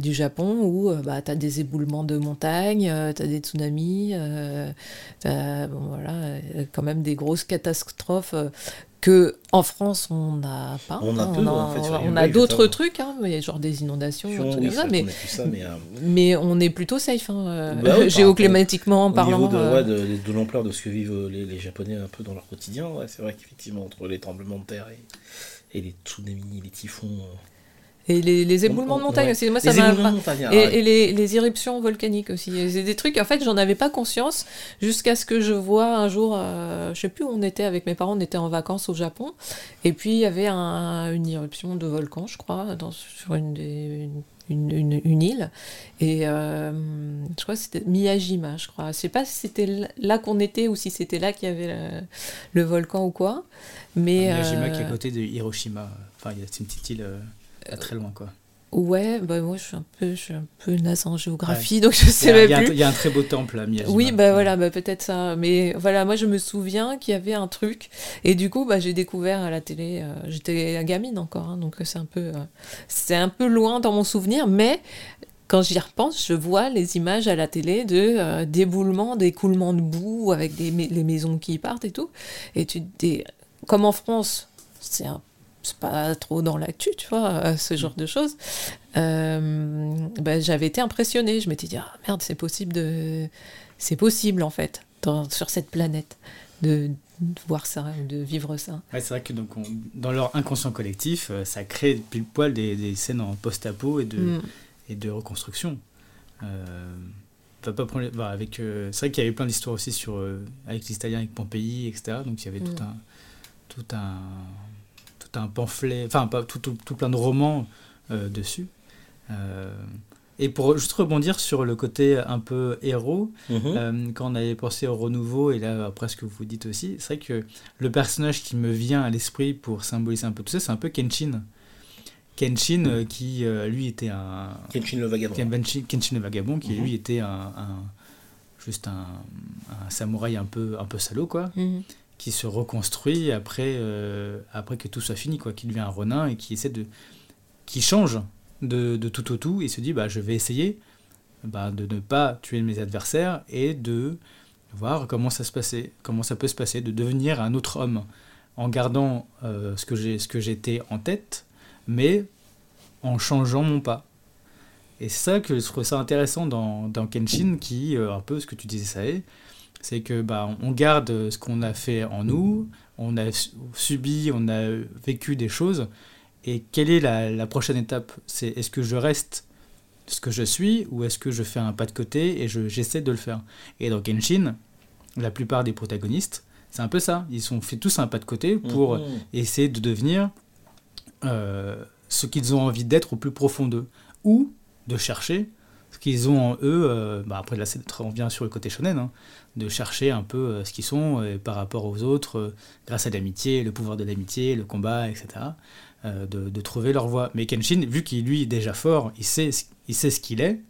du Japon où bah, tu as des éboulements de montagnes, tu as des tsunamis, as bon, voilà, quand même des grosses catastrophes que en France on n'a pas. On a, on a, en fait, on a d'autres trucs, hein, mais genre des inondations, tout ça, mais, ça, mais, euh, mais, on est plutôt safe, hein, euh, bah *laughs* géoclimatiquement parlant. Au euh. de, de, l'ampleur de ce que vivent les, les, Japonais un peu dans leur quotidien, ouais, c'est vrai qu'effectivement entre les tremblements de terre et, et les tsunamis, les typhons. Et les, les éboulements de montagne aussi. Moi, ça m'a. Et, et les, les, éruptions volcaniques aussi. C'est des trucs, en fait, j'en avais pas conscience jusqu'à ce que je vois un jour, euh, je sais plus où on était avec mes parents, on était en vacances au Japon. Et puis, il y avait un, une éruption de volcan, je crois, dans, sur une, une, une, une, île. Et euh, je crois que c'était Miyajima, je crois. Je sais pas si c'était là qu'on était ou si c'était là qu'il y avait le, volcan ou quoi. Mais, Miyajima qui est à euh, côté de Hiroshima. Enfin, c'est une petite île. Pas très loin, quoi. Ouais, bah moi je suis un peu, je suis un peu naze en géographie, donc je sais même plus. Il y a un très beau temple à Miyajima. Oui, bah voilà, bah, peut-être ça. Mais voilà, moi je me souviens qu'il y avait un truc, et du coup, bah, j'ai découvert à la télé. Euh, j'étais gamine encore, hein, donc c'est un peu, euh, c'est un peu loin dans mon souvenir, mais quand j'y repense, je vois les images à la télé de euh, d'éboulement, d'écoulement de boue avec des, les maisons qui partent et tout, et tu dis, comme en France, c'est un c'est pas trop dans l'actu, tu vois, euh, ce genre de choses. Euh, ben, j'avais été impressionnée. Je m'étais dit, ah merde, c'est possible de. C'est possible, en fait, sur cette planète, de, voir ça, de vivre ça. Ouais, c'est vrai que donc dans leur inconscient collectif, euh, ça crée pile poil des, des scènes en post-apo et de, mm. et de reconstruction. pas bah, avec, c'est vrai qu'il y avait plein d'histoires aussi sur, avec les Italiens, avec Pompéi, etc. Donc il y avait tout mm. un. Tout un un pamphlet, enfin pas tout, tout, plein de romans euh, dessus. Euh, et pour juste rebondir sur le côté un peu héros, mhm. euh, quand on avait pensé au renouveau, et là après ce que vous dites aussi, c'est vrai que le personnage qui me vient à l'esprit pour symboliser un peu tout ça, c'est un peu Kenshin. Kenshin qui lui était un... Kenshin le vagabond. Kenshin le vagabond qui mhm. lui était un, juste un, un, samouraï un peu, un peu salaud quoi. Mhm qui se reconstruit après, euh, après que tout soit fini, quoi, qui devient un renin et qui essaie de. qui change de, tout au tout et se dit bah, je vais essayer bah, de ne pas tuer mes adversaires et de voir comment ça se passait, comment ça peut se passer, de devenir un autre homme en gardant euh, ce que j'étais en tête, mais en changeant mon pas. Et c'est ça que je trouve ça intéressant dans, dans Kenshin, qui, euh, un peu ce que tu disais, ça est, c'est que bah, on garde ce qu'on a fait en nous, on a subi, on a vécu des choses, et quelle est la, prochaine étape? C'est est-ce que je reste ce que je suis, ou est-ce que je fais un pas de côté et j'essaie de le faire? Et dans Kenshin, la plupart des protagonistes, c'est un peu ça. Ils ont fait tous un pas de côté pour mhm. essayer de devenir euh, ce qu'ils ont envie d'être au plus profond d'eux, ou de chercher ce qu'ils ont en eux. Euh, bah après là, on revient sur le côté shonen. Hein de chercher un peu euh, ce qu'ils sont euh, par rapport aux autres, grâce à l'amitié, le pouvoir de l'amitié, le combat, etc. De, trouver leur voie. Mais Kenshin, vu qu'il lui est déjà fort, il sait, il sait ce qu'il est,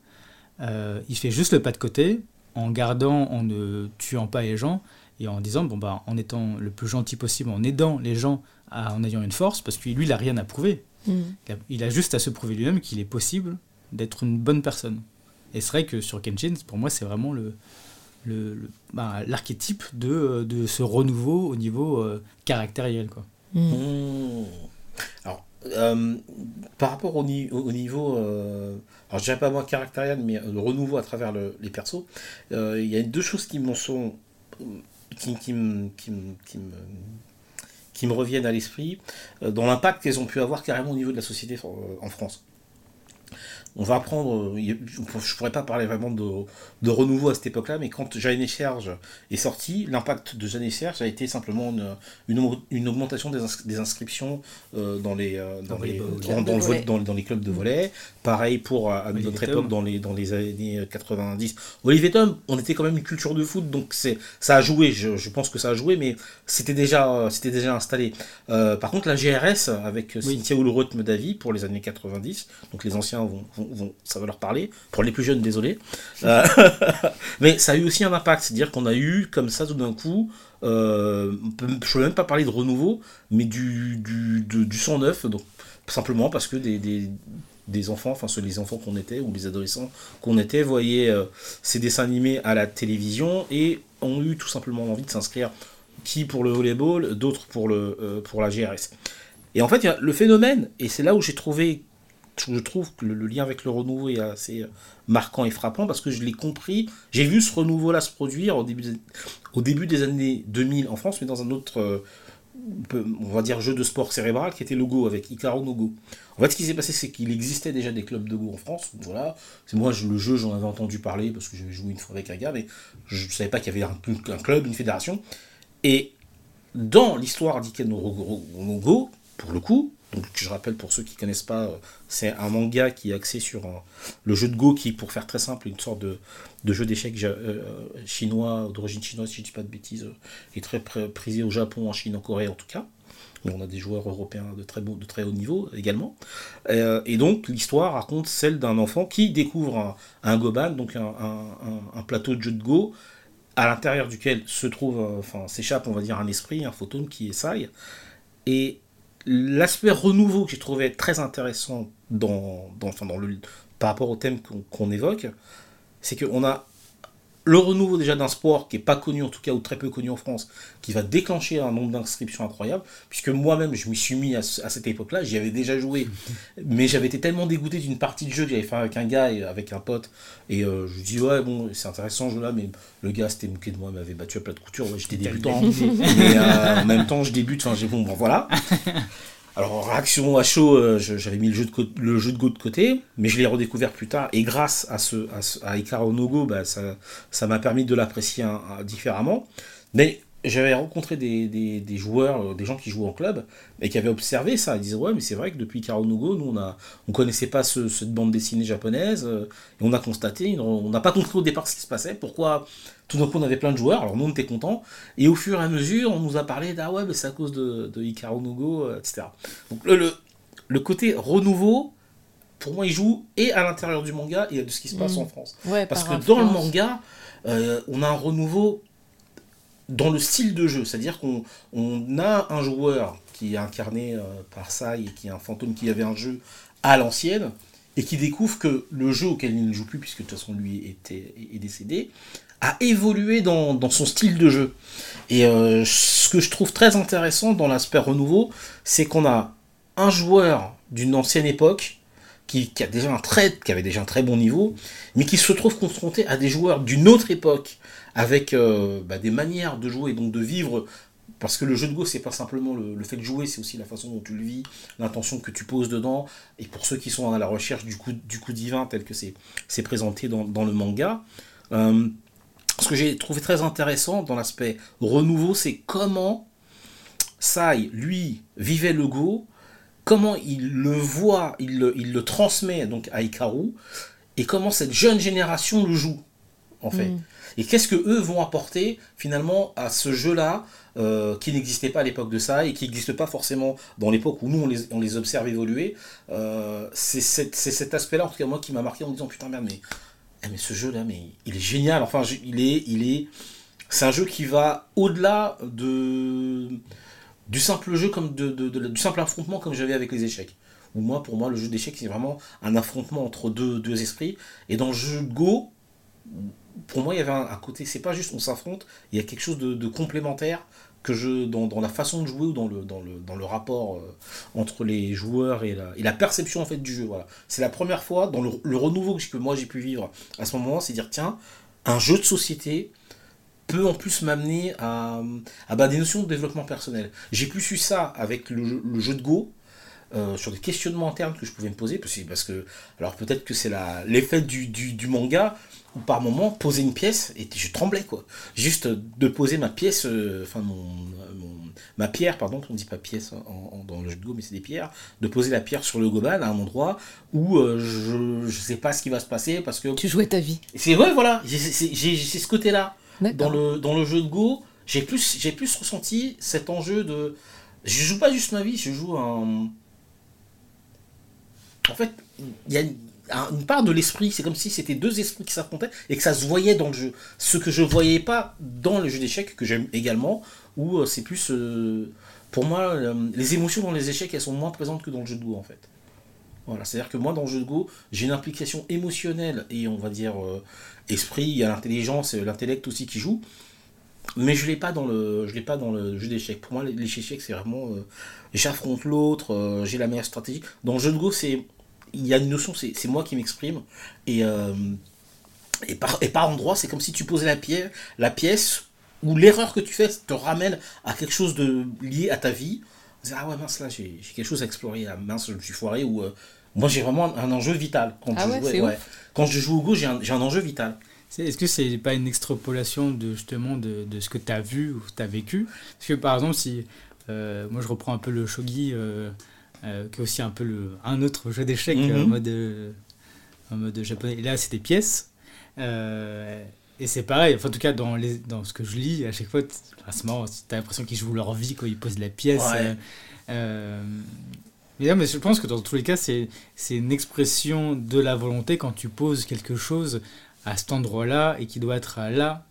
il fait juste le pas de côté, en gardant, en ne tuant pas les gens, et en disant, bon bah, en étant le plus gentil possible, en aidant les gens, en ayant une force, parce que lui, il n'a rien à prouver. Mm. Il, a, juste à se prouver lui-même qu'il est possible d'être une bonne personne. Et c'est vrai que sur Kenshin, pour moi, c'est vraiment le, bah, l'archétype de, de, ce renouveau au niveau euh, caractériel. Quoi. Mmh. Mmh. Alors, euh, par rapport au, au niveau, euh, alors je dirais pas moi caractériel, mais le renouveau à travers les persos, il y a deux choses qui m'en sont. qui, qui, qui, qui me qui me reviennent à l'esprit, dans l'impact qu'elles ont pu avoir carrément au niveau de la société en France on va apprendre, je pourrais pas parler vraiment de, renouveau à cette époque-là, mais quand Jeanne et Serge est sorti, l'impact de Jeanne et Serge a été simplement une, augmentation des, inscriptions dans, les, dans, les, clubs de volet. Pareil pour à, notre époque dans les, dans les années 90. Olivier Tom, on était quand même une culture de foot, donc ça a joué, je, pense que ça a joué, mais c'était déjà, déjà installé. Euh, par contre, la GRS avec oui. Cynthia Oulreuth Davi pour les années 90, donc les anciens vont ça va leur parler. Pour les plus jeunes, désolé. Euh, *laughs* mais ça a eu aussi un impact, c'est-à-dire qu'on a eu comme ça tout d'un coup, euh, je ne peux même pas parler de renouveau, mais du, du, du sang neuf, donc simplement parce que des, des, des enfants, enfin ceux les enfants qu'on était ou les adolescents qu'on était, voyaient euh, ces dessins animés à la télévision et ont eu tout simplement envie de s'inscrire, qui pour le volleyball, d'autres pour, le, pour la GRS. Et en fait, le phénomène, et c'est là où j'ai trouvé je trouve que le, lien avec le renouveau est assez marquant et frappant parce que je l'ai compris. J'ai vu ce renouveau-là se produire au début, des, années 2000 en France, mais dans un autre, euh, on va dire, jeu de sport cérébral qui était le Go avec Icaro No Go. En fait, ce qui s'est passé, c'est qu'il existait déjà des clubs de Go en France. Voilà. Moi, le jeu, j'en avais entendu parler parce que j'avais joué une fois avec un gars, mais je ne savais pas qu'il y avait un, club, une fédération. Et dans l'histoire d'Icaro No Go, pour le coup, Donc je rappelle pour ceux qui connaissent pas, euh, c'est un manga qui est axé sur le jeu de Go qui, pour faire très simple, une sorte de, jeu d'échecs chinois, d'origine chinoise si je dis pas de bêtises, est très prisé au Japon, en Chine, en Corée en tout cas on a des joueurs européens de très, beau, de très haut niveau également. Euh, et donc l'histoire raconte celle d'un enfant qui découvre un, Goban, donc un, plateau de jeu de Go, à l'intérieur duquel se trouve, euh, enfin s'échappe, on va dire, un esprit, un photone qui essaye. Et l'aspect renouveau que j'ai trouvé très intéressant dans, dans, dans le, par rapport au thème qu'on évoque, c'est qu'on a le renouveau déjà d'un sport qui n'est pas connu en tout cas ou très peu connu en France, qui va déclencher un nombre d'inscriptions incroyable, puisque moi-même je m'y suis mis à, cette époque-là, j'y avais déjà joué, *laughs* mais j'avais été tellement dégoûté d'une partie de jeu que j'avais fait avec un gars et avec un pote, et euh, je lui dis ouais bon c'est intéressant ce jeu-là, mais le gars c'était moqué de moi, m'avait battu à plat de couture, j'étais débutant, mais euh, en même temps je débute, enfin j'ai bon, bon voilà. *laughs* Alors en réaction à chaud, euh, j'avais mis le jeu, de Go de côté, mais je l'ai redécouvert plus tard, et grâce à, ce, à, Icaro No Go, bah, ça m'a permis de l'apprécier différemment. Mais j'avais rencontré des, joueurs, euh, des gens qui jouent en club, et qui avaient observé ça. Ils disaient Ouais, mais c'est vrai que depuis Karo Nugo, nous, on ne on connaissait pas cette bande dessinée japonaise, euh, et on a constaté, on n'a pas compris au départ ce qui se passait, pourquoi tout d'un coup on avait plein de joueurs, alors nous on était contents, et au fur et à mesure, on nous a parlé d'Ah ouais, mais c'est à cause de, de Ikaru Nugo, euh, etc. Donc le, le, côté renouveau, pour moi, il joue et à l'intérieur du manga et de ce qui se passe mm. en France. Parce que dans le manga, on a un renouveau dans le style de jeu. C'est-à-dire qu'on a un joueur qui est incarné euh, par Sai et qui est un fantôme qui avait un jeu à l'ancienne et qui découvre que le jeu auquel il ne joue plus, puisque de toute façon lui était, est décédé, a évolué dans, son style de jeu. Et euh, ce que je trouve très intéressant dans l'aspect renouveau, c'est qu'on a un joueur d'une ancienne époque qui, a déjà un très, qui avait déjà un très bon niveau, mais qui se trouve confronté à des joueurs d'une autre époque avec euh, bah, des manières de jouer et donc de vivre. Parce que le jeu de Go, c'est pas simplement le, fait de jouer, c'est aussi la façon dont tu le vis, l'intention que tu poses dedans. Et pour ceux qui sont à la recherche du coup, du coup divin, tel que c'est présenté dans, le manga, euh, ce que j'ai trouvé très intéressant dans l'aspect renouveau, c'est comment Sai, lui, vivait le Go, comment il le voit, il le, il le transmet donc à Ikaru, et comment cette jeune génération le joue, en fait. Mm. Et qu'est-ce que eux vont apporter finalement à ce jeu-là euh, qui n'existait pas à l'époque de ça et qui n'existe pas forcément dans l'époque où nous on les, on les observe évoluer. Euh, c'est cet aspect-là en tout cas moi qui m'a marqué en me disant putain merde mais, eh, mais ce jeu-là mais il est génial. Enfin il est il est c'est un jeu qui va au-delà de du simple jeu comme de, du simple affrontement comme j'avais avec les échecs. Ou moi pour moi le jeu d'échecs c'est vraiment un affrontement entre deux, esprits et dans le jeu Go pour moi, il y avait un, côté, c'est pas juste on s'affronte, il y a quelque chose de, complémentaire que je dans, dans, la façon de jouer ou dans le, dans le, dans le rapport euh, entre les joueurs et la, et la perception en fait du jeu. Voilà. C'est la première fois dans le, renouveau que, moi j'ai pu vivre à ce moment, c'est dire tiens, un jeu de société peut en plus m'amener à, à bah, des notions de développement personnel. J'ai plus su ça avec le jeu de Go, euh, sur des questionnements internes que je pouvais me poser, parce que, parce que alors peut-être que c'est l'effet du, du, du, manga, où par moment, poser une pièce, et je tremblais, quoi. Juste de poser ma pièce, euh, enfin, mon, ma pierre, pardon, on dit pas pièce dans le jeu de Go, mais c'est des pierres, de poser la pierre sur le goban à un endroit où euh, je, je sais pas ce qui va se passer, parce que... Tu jouais ta vie. C'est vrai, voilà, j'ai ce côté-là. Dans le, dans le jeu de Go, j'ai plus, plus ressenti cet enjeu de... Je joue pas juste ma vie, je joue un en fait, il y a une, part de l'esprit, c'est comme si c'était deux esprits qui s'affrontaient et que ça se voyait dans le jeu. Ce que je voyais pas dans le jeu d'échecs, que j'aime également, où euh, c'est plus. Euh, pour moi, euh, les émotions dans les échecs, elles sont moins présentes que dans le jeu de Go, en fait. Voilà, c'est-à-dire que moi, dans le jeu de Go, j'ai une implication émotionnelle et on va dire esprit, il y a l'intelligence et l'intellect aussi qui jouent. Mais je l'ai pas dans le, je l'ai pas dans le jeu d'échecs. Pour moi, les échecs, c'est vraiment, j'affronte l'autre, j'ai la meilleure stratégie. Dans le jeu de Go, c'est il y a une notion, c'est moi qui m'exprime. Et, euh, et, par, et par endroit, c'est comme si tu posais la, pièce, la pièce où l'erreur que tu fais te ramène à quelque chose de lié à ta vie. Ah ouais, mince, là, j'ai quelque chose à explorer. Ah, mince, je me suis foiré. Ou, euh, moi, j'ai vraiment un, enjeu vital. Quand, ah je joue, quand je joue au Go, j'ai un, un, enjeu vital. Est-ce que c'est pas une extrapolation de justement de, de ce que tu as vu ou tu as vécu? Parce que par exemple, si euh, moi je reprends un peu le shogi, qui est aussi un peu le, un autre jeu d'échecs mhm. en, mode, en mode japonais. Et là, c'est des pièces. et c'est pareil, enfin, en tout cas, dans, les, dans ce que je lis, à chaque fois, marrant, t'as l'impression qu'ils jouent leur vie quand ils posent la pièce. Mais, mais je pense que dans tous les cas, c'est une expression de la volonté quand tu poses quelque chose à cet endroit-là et qui doit être là.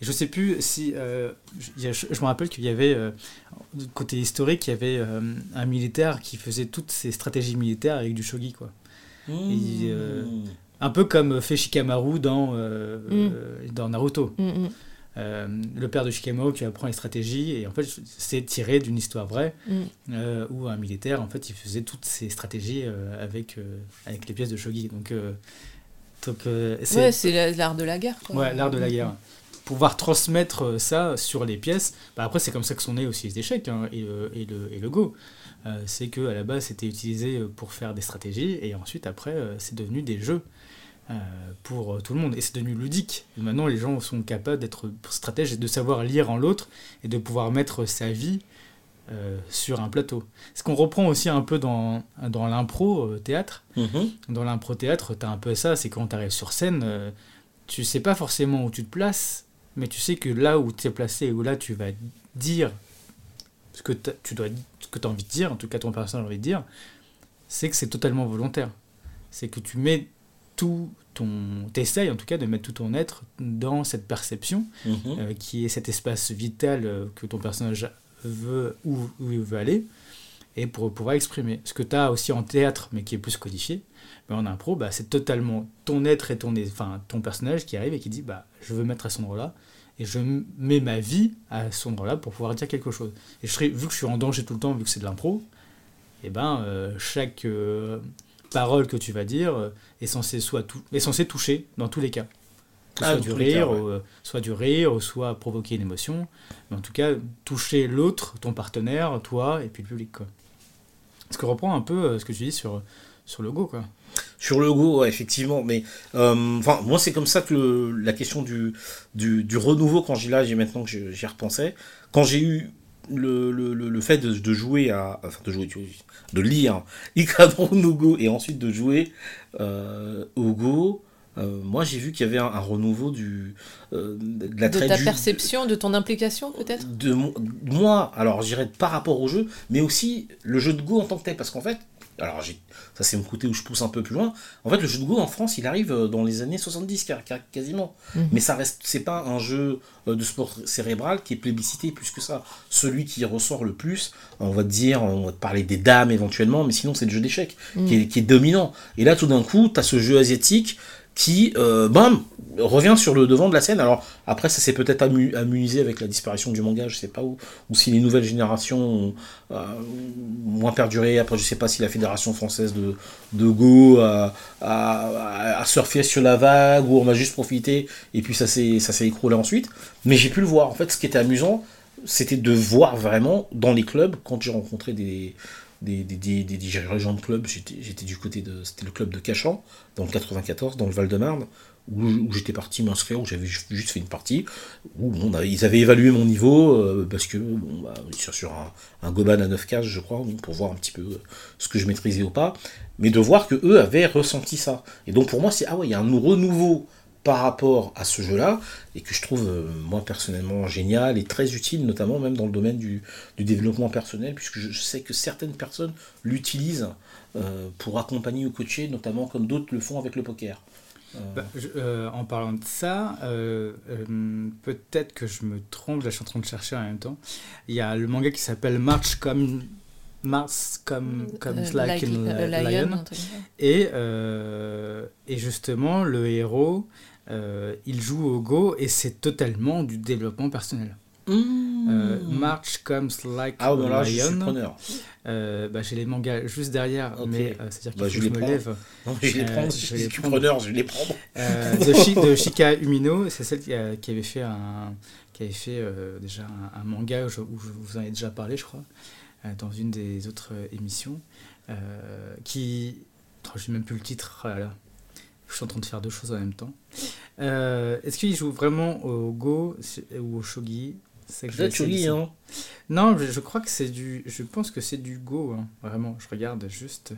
Et je sais plus si. Euh, je, me rappelle qu'il y avait, euh, côté historique, il y avait euh, un militaire qui faisait toutes ses stratégies militaires avec du shogi, quoi. Mmh. un peu comme fait Shikamaru dans, mmh. dans Naruto. Mmh, le père de Shikamaru qui apprend les stratégies, et en fait, c'est tiré d'une histoire vraie, où un militaire, en fait, il faisait toutes ses stratégies avec, avec les pièces de shogi. Donc donc, euh, c'est ouais, l'art de la guerre. Quoi. Ouais, l'art de la guerre. Pouvoir transmettre euh, ça sur les pièces. Bah, après, c'est comme ça que sont nés aussi les échecs hein, et, et, le, et, le, Go. Euh, c'est qu'à la base, c'était utilisé pour faire des stratégies et ensuite, après, c'est devenu des jeux pour tout le monde. Et c'est devenu ludique. maintenant, les gens sont capables d'être stratèges et de savoir lire en l'autre et de pouvoir mettre sa vie euh, sur un plateau. Ce qu'on reprend aussi un peu dans, dans l'impro euh, théâtre. Mhm. Dans l'impro théâtre, tu as un peu ça, c'est quand tu arrives sur scène, euh, tu sais pas forcément où tu te places, mais tu sais que là où tu es placé, où là tu vas dire ce que tu dois ce que as envie de dire, en tout cas ton personnage a envie de dire, c'est que c'est totalement volontaire. C'est que tu mets tout ton... T'essayes en tout cas de mettre tout ton être dans cette perception, mhm. qui est cet espace vital que ton personnage veut, où, où, il veut aller, et pour pouvoir exprimer. Ce que tu as aussi en théâtre, mais qui est plus codifié, mais en impro, bah, c'est totalement ton être et ton, enfin, ton personnage qui arrive et qui dit bah, je veux mettre à son endroit-là, et je mets ma vie à son endroit-là pour pouvoir dire quelque chose. Et je serai, vu que je suis en danger tout le temps, vu que c'est de l'impro, et eh ben, euh, chaque euh, parole que tu vas dire euh, est, censée soit est censée toucher dans tous les cas. Ah, soit, du rire, ou, soit du rire, ou soit provoquer une émotion. Mais en tout cas, toucher l'autre, ton partenaire, toi, et puis le public. Quoi. Ce que reprend un peu euh, ce que tu dis sur, sur le go. Quoi. Sur le go, effectivement. Mais euh, enfin, moi, c'est comme ça que la question du, du, renouveau, quand j'y là, j'ai maintenant que j'y repensais, quand j'ai eu le, le, le, fait de, jouer à. Enfin, de jouer, de lire Ikadon no Go et ensuite de jouer au Go euh, moi, j'ai vu qu'il y avait un, renouveau du, euh, de la De ta perception, de ton implication, peut-être? De moi, alors je dirais par rapport au jeu, mais aussi le jeu de Go en tant que tel. Parce qu'en fait, alors ça c'est mon côté où je pousse un peu plus loin. En fait, le jeu de Go en France, il arrive euh, dans les années 70 quasiment. Mhm. Mais ça reste, c'est pas un jeu de sport cérébral qui est plébiscité plus que ça. Celui qui ressort le plus, on va te dire, on va te parler des dames éventuellement, mais sinon c'est le jeu d'échecs qui, mhm. est, qui, est, dominant. Et là, tout d'un coup, tu as ce jeu asiatique qui, euh, revient sur le devant de la scène. Alors après, ça s'est peut-être amusé avec la disparition du manga, je sais pas où, ou si les nouvelles générations ont euh, moins perduré. Après, je sais pas si la fédération française de, de Go a, surfé sur la vague ou on a juste profité et puis ça s'est écroulé ensuite. Mais j'ai pu le voir. En fait, ce qui était amusant, c'était de voir vraiment dans les clubs quand j'ai rencontré des des, des, des, dirigeants de club. J'étais du côté de. C'était le club de Cachan, dans le 94, dans le Val-de-Marne, où, j'étais parti m'inscrire, où j'avais juste fait une partie, où bon, ils avaient évalué mon niveau, euh, parce que, bon, bah, sur, sur un, un, Goban à 9 cases, je crois, pour voir un petit peu euh, ce que je maîtrisais ou pas, mais de voir que eux avaient ressenti ça. Et donc pour moi, c'est, ah ouais, il y a un renouveau par rapport à ce jeu-là, et que je trouve, euh, moi, personnellement, génial et très utile, notamment même dans le domaine du, développement personnel, puisque je, sais que certaines personnes l'utilisent euh, pour accompagner ou coacher, notamment comme d'autres le font avec le poker. Euh, bah, en parlant de ça, peut-être que je me trompe, là je suis en train de chercher en même temps. Il y a le manga qui s'appelle March comme Mars comme, comme like, Lion. Et, et justement, le héros, euh, il joue au Go et c'est totalement du développement personnel. Mmh. Euh, March Comes Like ah, a Lion. Euh, bah, j'ai les mangas juste derrière, mais c'est-à-dire bah, je, me lève. je les prends, je, les preneur, je les prends. de, de, *laughs* Shika Umino, c'est celle qui, avait fait, un, qui avait fait déjà un, manga où je, vous en ai déjà parlé, je crois, dans une des autres émissions, qui. Oh, je sais même plus le titre. Oh là, je suis en train de faire deux choses en même temps. Euh, est-ce qu'il joue vraiment au Go ou au Shogi? Peut-être Shogi, hein. Non, je, crois que c'est du. Je pense que c'est du Go, hein. vraiment. Je regarde juste.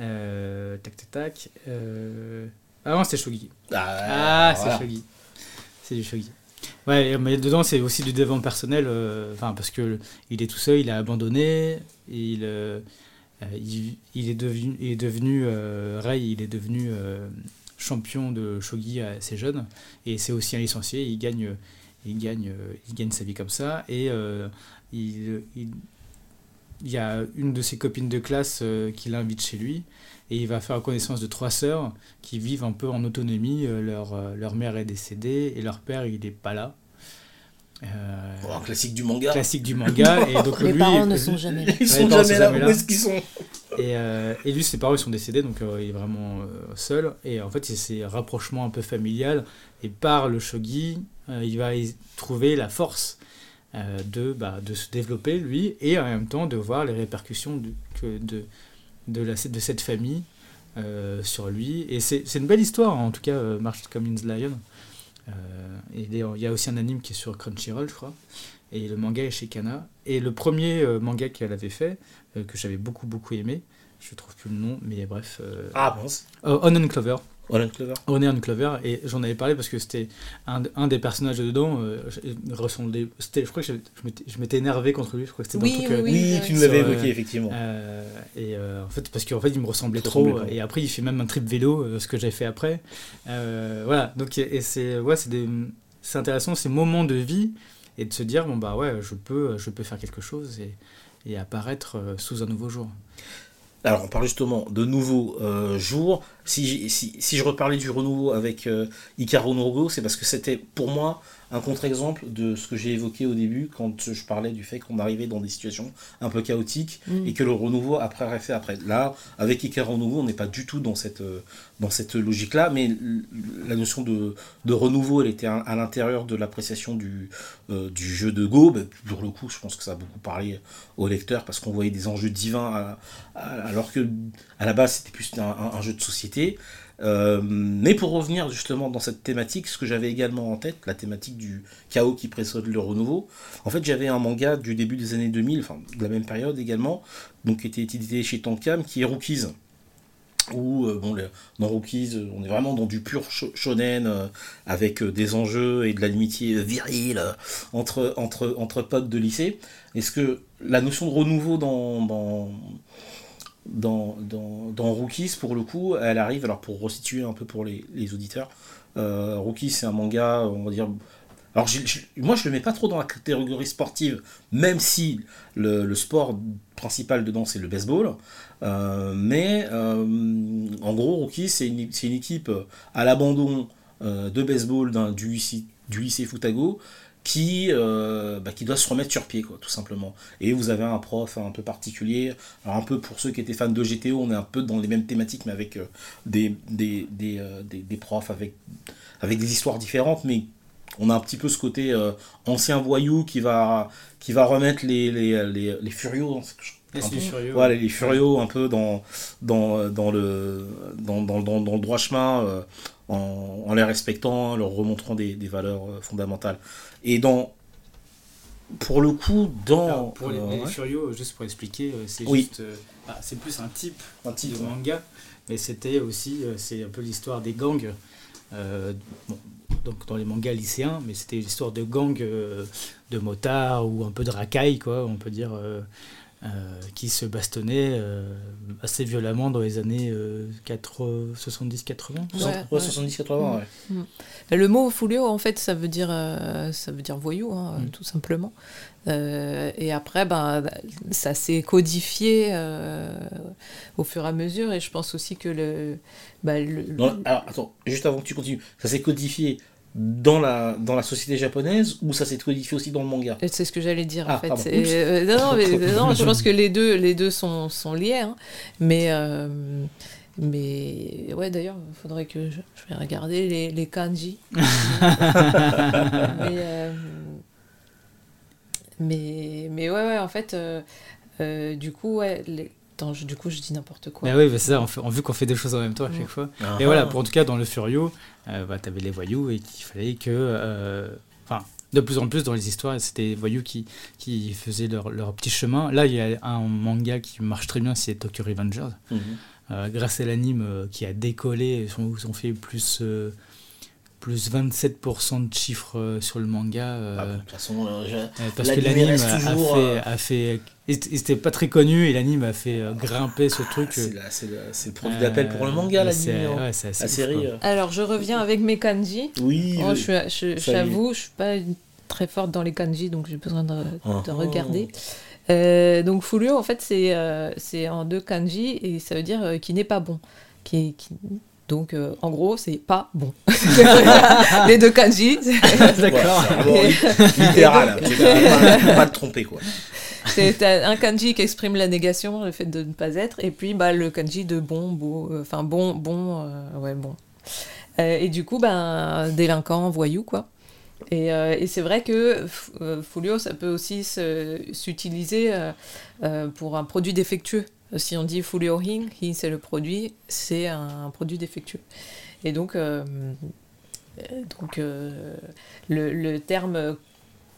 Euh, tac, tac, tac. Euh... Ah non, c'est Shogi. Ah, ah c'est Shogi. C'est du Shogi. Ouais, mais dedans, c'est aussi du développement personnel. Euh, enfin, parce que il est tout seul, il a abandonné. il, euh, il, il, est devenu, il Ray, il est devenu champion de shogi assez jeune. Et c'est aussi un licencié. Il gagne, il gagne, il gagne sa vie comme ça. Et il, il, il, y a une de ses copines de classe qui l'invite chez lui et il va faire connaissance de trois sœurs qui vivent un peu en autonomie. Euh, leur, euh, leur mère est décédée et leur père, il n'est pas là. Euh, un classique du manga. Classique du manga. et *laughs* donc Les parents ne sont jamais là. Ils sont jamais là. Où est-ce qu'ils sont *laughs* et, et, lui, ses parents ils sont décédés, donc il est vraiment seul. Et en fait, c'est ses rapprochements un peu familial. Et par le shogi, il va trouver la force de, bah, de se développer, lui, et en même temps de voir les répercussions de, que, de, de, la, de cette famille euh, sur lui. Et c'est une belle histoire, en tout cas, euh, March Cummins Lion. Euh, et il y a aussi un anime qui est sur Crunchyroll, je crois. Et le manga est chez Kana. Et le premier manga qu'elle avait fait, que j'avais beaucoup, beaucoup aimé, je trouve plus le nom, mais bref. ah, bon. On and Clover. Onen Clover. Onen Clover, et j'en avais parlé parce que c'était un, un, des personnages dedans. Euh, ressemblait, je crois que je, m'étais énervé contre lui. Je crois que c'était oui, truc, oui, oui, tu nous l'avais évoqué, effectivement. Euh, et euh, en fait, parce qu'en fait, il me ressemblait trop. Et après, il fait même un trip vélo, ce que j'avais fait après. voilà, donc et c'est ouais, c'est intéressant ces moments de vie et de se dire bon bah ouais, je peux, je peux faire quelque chose et, et apparaître sous un nouveau jour. Alors, on parle justement de nouveaux euh, jours. Si, je reparlais du renouveau avec euh, Icaro c'est parce que c'était pour moi un contre-exemple de ce que j'ai évoqué au début quand je parlais du fait qu'on arrivait dans des situations un peu chaotiques mm. et que le renouveau après fait après. Là, avec Icar Renouveau, on n'est pas du tout dans cette, euh, dans cette logique-là, mais la notion de, de, renouveau, elle était à, l'intérieur de l'appréciation du, euh, du jeu de Go. Ben, pour le coup, je pense que ça a beaucoup parlé aux lecteurs parce qu'on voyait des enjeux divins alors que à la base c'était plus un, jeu de société. Euh, mais pour revenir justement dans cette thématique, ce que j'avais également en tête, la thématique du chaos qui précède le renouveau, en fait j'avais un manga du début des années 2000, enfin de la même période également, donc qui était édité chez Tonkam, qui est Rookies. Où, euh, bon, dans Rookies, on est vraiment dans du pur shonen, euh, avec des enjeux et de l'amitié virile entre, entre, entre potes de lycée. Est-ce que la notion de renouveau dans dans, dans, dans, Rookies, pour le coup, elle arrive, alors pour resituer un peu pour les, les auditeurs, euh, Rookies c'est un manga, on va dire... Alors moi je le mets pas trop dans la catégorie sportive, même si le, sport principal dedans c'est le baseball, euh, mais euh, en gros Rookies c'est une, une, équipe à l'abandon de baseball du, du lycée Futago qui, euh, bah, qui doit se remettre sur pied, quoi, tout simplement. Et vous avez un prof un peu particulier. Alors, un peu pour ceux qui étaient fans de GTO, on est un peu dans les mêmes thématiques, mais avec euh, des, des, des, euh, des, des, profs avec, avec des histoires différentes, mais on a un petit peu ce côté ancien voyou qui va, qui va remettre les, les, les, les furios. Les. Voilà, les furios un peu dans, dans, dans, le, dans, dans, dans, le droit chemin en, en, les respectant, en leur remontrant des, des valeurs fondamentales. Et dans pour le coup, dans. pour les, euh, Furios, juste pour expliquer, euh, c'est juste. Euh, bah, c'est plus un type, un type de manga, mais c'était aussi. c'est un peu l'histoire des gangs. donc dans les mangas lycéens, mais c'était l'histoire de gangs de motards ou un peu de racailles, quoi, on peut dire. Euh, qui se bastonnait euh, assez violemment dans les années 70-80. Ouais, 70-80, ouais. Mm. Le mot fulio, en fait, ça veut dire, euh, ça veut dire voyou, hein, mm. tout simplement. et après, ben, ça s'est codifié au fur et à mesure, et je pense aussi que le. Bah, le... alors, attends, juste avant que tu continues, ça s'est codifié dans la, dans la société japonaise ou ça s'est codifié aussi dans le manga? C'est ce que j'allais dire en ah, fait. Euh, non, mais, *laughs* non, je pense que les deux, les deux sont, sont liés. Hein. Mais, euh, mais ouais, d'ailleurs, il faudrait que je, je, vais regarder les, les kanji. *laughs* mais, euh, mais, mais, ouais, ouais, en fait, du coup, ouais, les, du coup, je dis n'importe quoi. Mais oui, c'est ça, on, vu qu'on fait des choses en même temps à chaque fois. Et voilà, pour en tout cas, dans le Furio, euh, bah, tu avais les voyous et qu'il fallait que. Euh, enfin, de plus en plus dans les histoires, c'était des voyous qui, qui faisaient leur, leur, petit chemin. Là, il y a un manga qui marche très bien, c'est Tokyo Revengers. Mhm. Euh, grâce à l'anime euh, qui a décollé, ils ont, ont fait plus, euh, plus 27% de chiffres sur le manga. Ah, de toute façon, parce que l'anime a, fait, a fait pas très connu et l'anime a fait grimper ce truc. C'est le, produit d'appel pour le manga, l'anime. Hein. la série. Alors, je reviens avec mes kanji. Oui. Oh, J'avoue, je, je, je suis pas très forte dans les kanji, donc j'ai besoin de, de oh. regarder. Euh, donc Fulio, en fait, c'est euh, c'est en deux kanji et ça veut dire euh, qui n'est pas bon. Qui, qui... Donc, en gros, c'est pas bon. *laughs* les deux kanji. *laughs* D'accord. littéral. pas, pas te tromper, quoi. C'est un kanji qui exprime la négation, le fait de ne pas être, et puis bah, le kanji de bon, beau, enfin bon, bon, ouais, bon. et du coup, ben, délinquant, voyou, quoi. Euh, et, c'est vrai que euh, Folio, ça peut aussi s'utiliser euh, pour un produit défectueux. Si on dit Folio Hing, Hing c'est le produit, c'est un, produit défectueux. Et donc, donc le, terme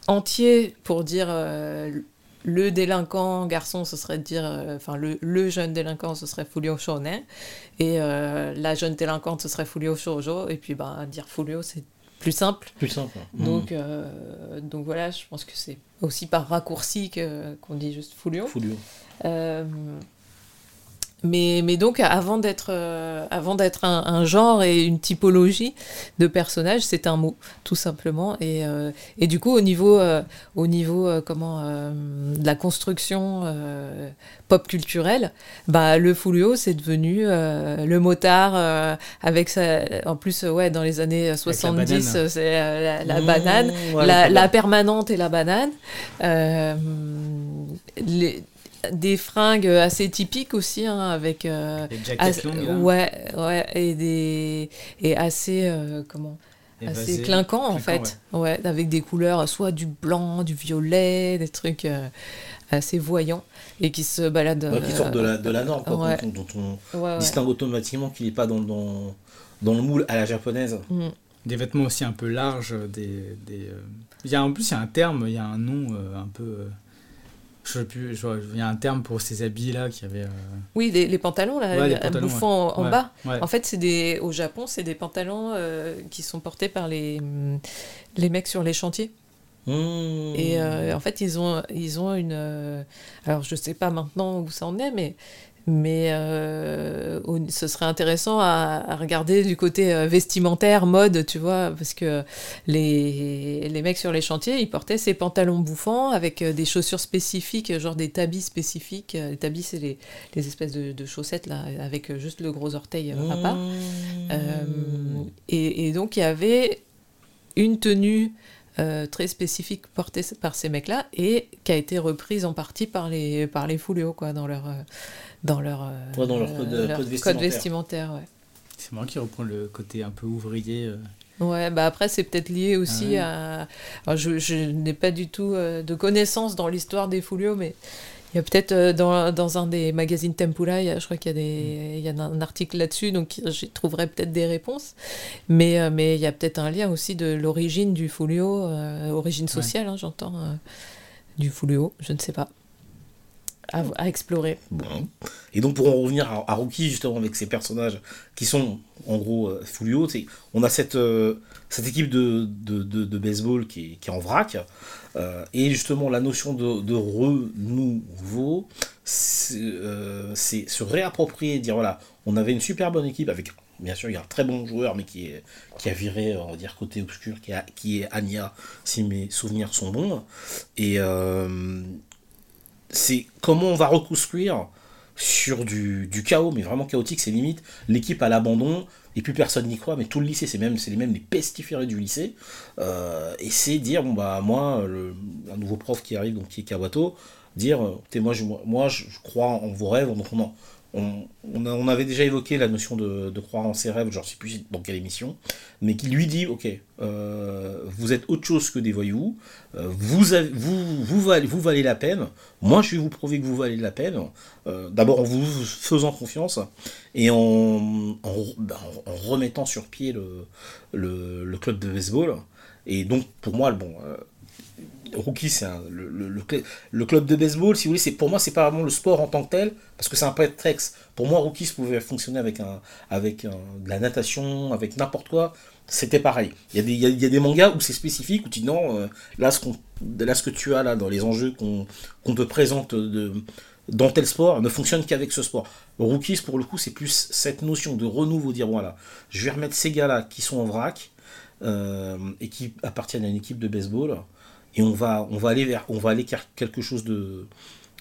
entier pour dire le délinquant garçon, ce serait de dire, enfin le, jeune délinquant, ce serait Fulio Shonen, et la jeune délinquante, ce serait Fulio Shoujo, et puis bah, dire Fulio, c'est plus simple. Plus simple. Donc, mm. euh, donc voilà, je pense que c'est aussi par raccourci qu'on dit juste Fulio. Fulio. Euh, mais, mais donc, avant d'être euh, avant d'être un, genre et une typologie de personnage, c'est un mot, tout simplement. Et, euh, et du coup, au niveau, euh, au niveau comment, de la construction pop culturelle, bah, le Fulio, c'est devenu le motard avec sa... En plus, ouais, dans les années 70, c'est la, mmh, banane, la, la, permanente et la banane. les des fringues assez typiques aussi, hein, avec. Euh, des Ouais, ouais, et des. Et assez. Euh, comment assez clinquant en fait, ouais. avec des couleurs soit du blanc, du violet, des trucs euh, assez voyants et qui se baladent. qui sortent de la, de la norme, dont, on, distingue automatiquement qu'il n'est pas dans, dans, dans, le moule à la japonaise. Mm. Des vêtements aussi un peu larges, des, des il y a, en plus il y a un terme, il y a un nom un peu je sais plus, il y a un terme pour ces habits-là qui avaient. Euh, oui, les, pantalons, là, les bouffant en, bas. En fait, c'est des, au Japon, c'est des pantalons euh, qui sont portés par les, les mecs sur les chantiers. Mmh. Et euh, en fait, ils ont, ils ont une. alors, je sais pas maintenant où ça en est, mais mais euh, ce serait intéressant à, regarder du côté euh, vestimentaire, mode, tu vois, parce que les, les mecs sur les chantiers, ils portaient ces pantalons bouffants avec euh, des chaussures spécifiques, genre des tabis spécifiques. Les tabis, c'est les, les, espèces de, chaussettes, là, avec juste le gros orteil à part. Mmh. Et, et, donc, il y avait une tenue très spécifique portée par ces mecs-là et qui a été reprise en partie par les, par les quoi, dans leur dans leur, euh, dans leur code, vestimentaire. ouais. C'est moi qui reprends le côté un peu ouvrier. Euh. Ouais, bah après, c'est peut-être lié aussi ah à. je, je n'ai pas du tout euh, de connaissances dans l'histoire des Fulio, mais il y a peut-être dans, dans, un des magazines Tempura, je crois qu'il y a, des, il y a un article là-dessus, donc j'y trouverai peut-être des réponses. Mais, mais il y a peut-être un lien aussi de l'origine du Fulio, origine sociale, hein, j'entends, du Fulio, je ne sais pas à, explorer. Et donc pour en revenir à, à, Rookie justement avec ces personnages qui sont en gros euh, Fulio, on a cette, euh, cette équipe de, de, de, baseball qui est, qui est, en vrac. Euh, et justement la notion de, de renouveau c'est se réapproprier, dire voilà on avait une super bonne équipe avec bien sûr il y a un très bon joueur mais qui, qui a viré on va dire côté obscur qui, a, qui est Anya si mes souvenirs sont bons. Et c'est comment on va reconstruire sur du, chaos, mais vraiment chaotique, c'est limite. L'équipe à l'abandon, et plus personne n'y croit, mais tout le lycée, c'est même, les mêmes pestiférés du lycée. Euh, et c'est dire, bon bah moi, le, un nouveau prof qui arrive, donc qui est Kawato, dire, euh, moi, je, moi je crois en vos rêves, donc non, on, avait déjà évoqué la notion de, croire en ses rêves, je ne sais plus dans quelle émission, mais qui lui dit, ok, euh, vous êtes autre chose que des voyous, euh, vous, vous, vous, valez, vous la peine, moi je vais vous prouver que vous valez la peine, euh, d'abord en vous faisant confiance, et en, remettant sur pied le, le, club de baseball, et donc pour moi, bon... Rookie, c'est le, club de baseball, si vous voulez, c'est pour moi, c'est pas vraiment le sport en tant que tel, parce que c'est un prétexte. Pour moi, Rookies pouvait fonctionner avec, de la natation, avec n'importe quoi. C'était pareil. Il y, a des, mangas où c'est spécifique, où tu dis non, euh, là, ce que tu as là dans les enjeux qu'on te présente dans tel sport ne fonctionne qu'avec ce sport. Rookies, pour le coup, c'est plus cette notion de renouveau, dire voilà, je vais remettre ces gars-là qui sont en vrac euh, et qui appartiennent à une équipe de baseball et on va, on va aller vers, on va aller quelque chose de,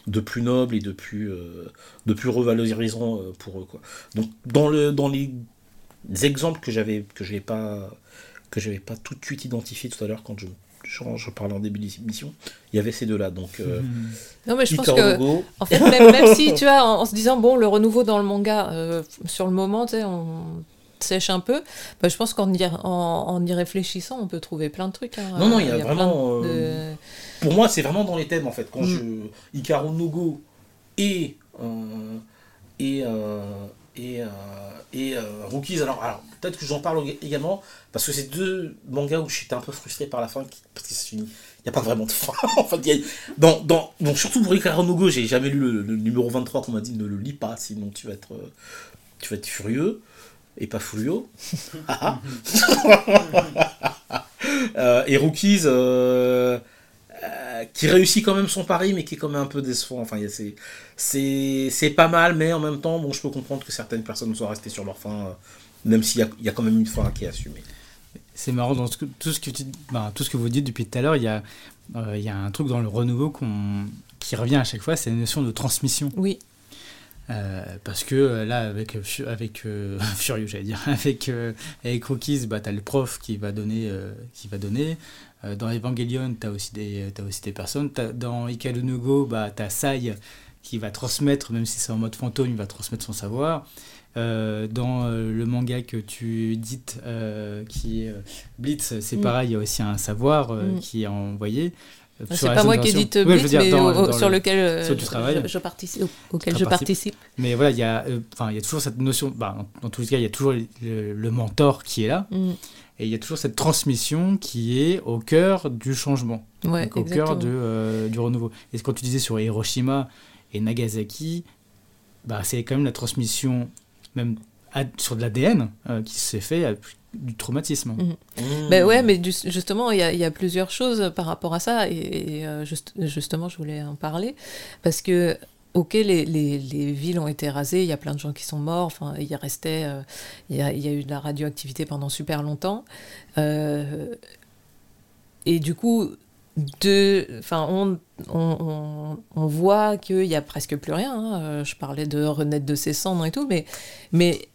de plus noble et de plus, euh, de plus revalorisant euh, pour eux. Quoi. Donc dans, le, dans les exemples que j'avais que je pas que j'avais pas tout de suite identifié tout à l'heure quand je, je, parlais en début d'émission, il y avait ces deux-là. Donc, euh, *laughs* non, mais je pense que, en fait, même, si tu vois, en, se disant, bon, le renouveau dans le manga, sur le moment, tu sais, on, sèche un peu, bah, je pense qu'en y, en, y, réfléchissant, on peut trouver plein de trucs. Hein. Non, non, il y a, vraiment. Euh, pour moi, c'est vraiment dans les thèmes en fait. Quand mm. je. Icaro Nogo et. Euh, et. Euh, et, et Rookies, alors, alors peut-être que j'en parle également, parce que c'est deux mangas où j'étais un peu frustré par la fin, parce qu'il n'y a pas vraiment de fin. *laughs* en fait, dans, dans, donc, surtout pour Icaro Nogo, j'ai jamais lu le, numéro 23 qu'on m'a dit ne le lis pas, sinon tu vas être, tu vas être furieux et pas Fulio. *laughs* euh, et Rookies, euh, euh, qui réussit quand même son pari, mais qui est quand même un peu décevant. Enfin, c'est pas mal, mais en même temps, bon, je peux comprendre que certaines personnes soient restées sur leur fin, euh, même s'il y, y, a quand même une fin qui est assumée. C'est marrant, dans tout, ce que tu, ben, tout ce que vous dites depuis tout à l'heure, il y, a, il y a un truc dans le renouveau qui revient à chaque fois, c'est la notion de transmission. Oui. Euh, parce que euh, là, avec, avec euh, *laughs* Furieux, j'allais dire, *laughs* avec, avec Rookies, bah, tu as le prof qui va donner. qui va donner. dans Evangelion, tu as, aussi des, as aussi des personnes. dans Ikarunugo, bah, tu as Sai qui va transmettre, même si c'est en mode fantôme, il va transmettre son savoir. dans le manga que tu édites, qui est Blitz, c'est mm. pareil, il y a aussi un savoir mm. qui est envoyé. C'est pas moi qui édite Blitz, mais sur lequel euh, je, participe, auquel je participe. Mais voilà, il y a, euh, enfin, il y a toujours cette notion. Bah, dans, tous les cas, il y a toujours le, mentor qui est là, mm. et il y a toujours cette transmission qui est au cœur du changement, au cœur de, euh, du renouveau. Et quand tu disais sur Hiroshima et Nagasaki, bah, c'est quand même la transmission, même sur de l'ADN, qui s'est fait du traumatisme. Mhm. Mmh. Ben ouais, mais justement, il y, y, a plusieurs choses par rapport à ça, et, euh, justement, je voulais en parler, parce que, ok, les, les, les, villes ont été rasées, il y a plein de gens qui sont morts, enfin, il y restait, euh, il, y a, y, a, eu de la radioactivité pendant super longtemps, euh, et du coup, de, enfin, on, on, on, voit qu'il y a presque plus rien. Hein. Je parlais de renaître de ses cendres et tout, mais, mais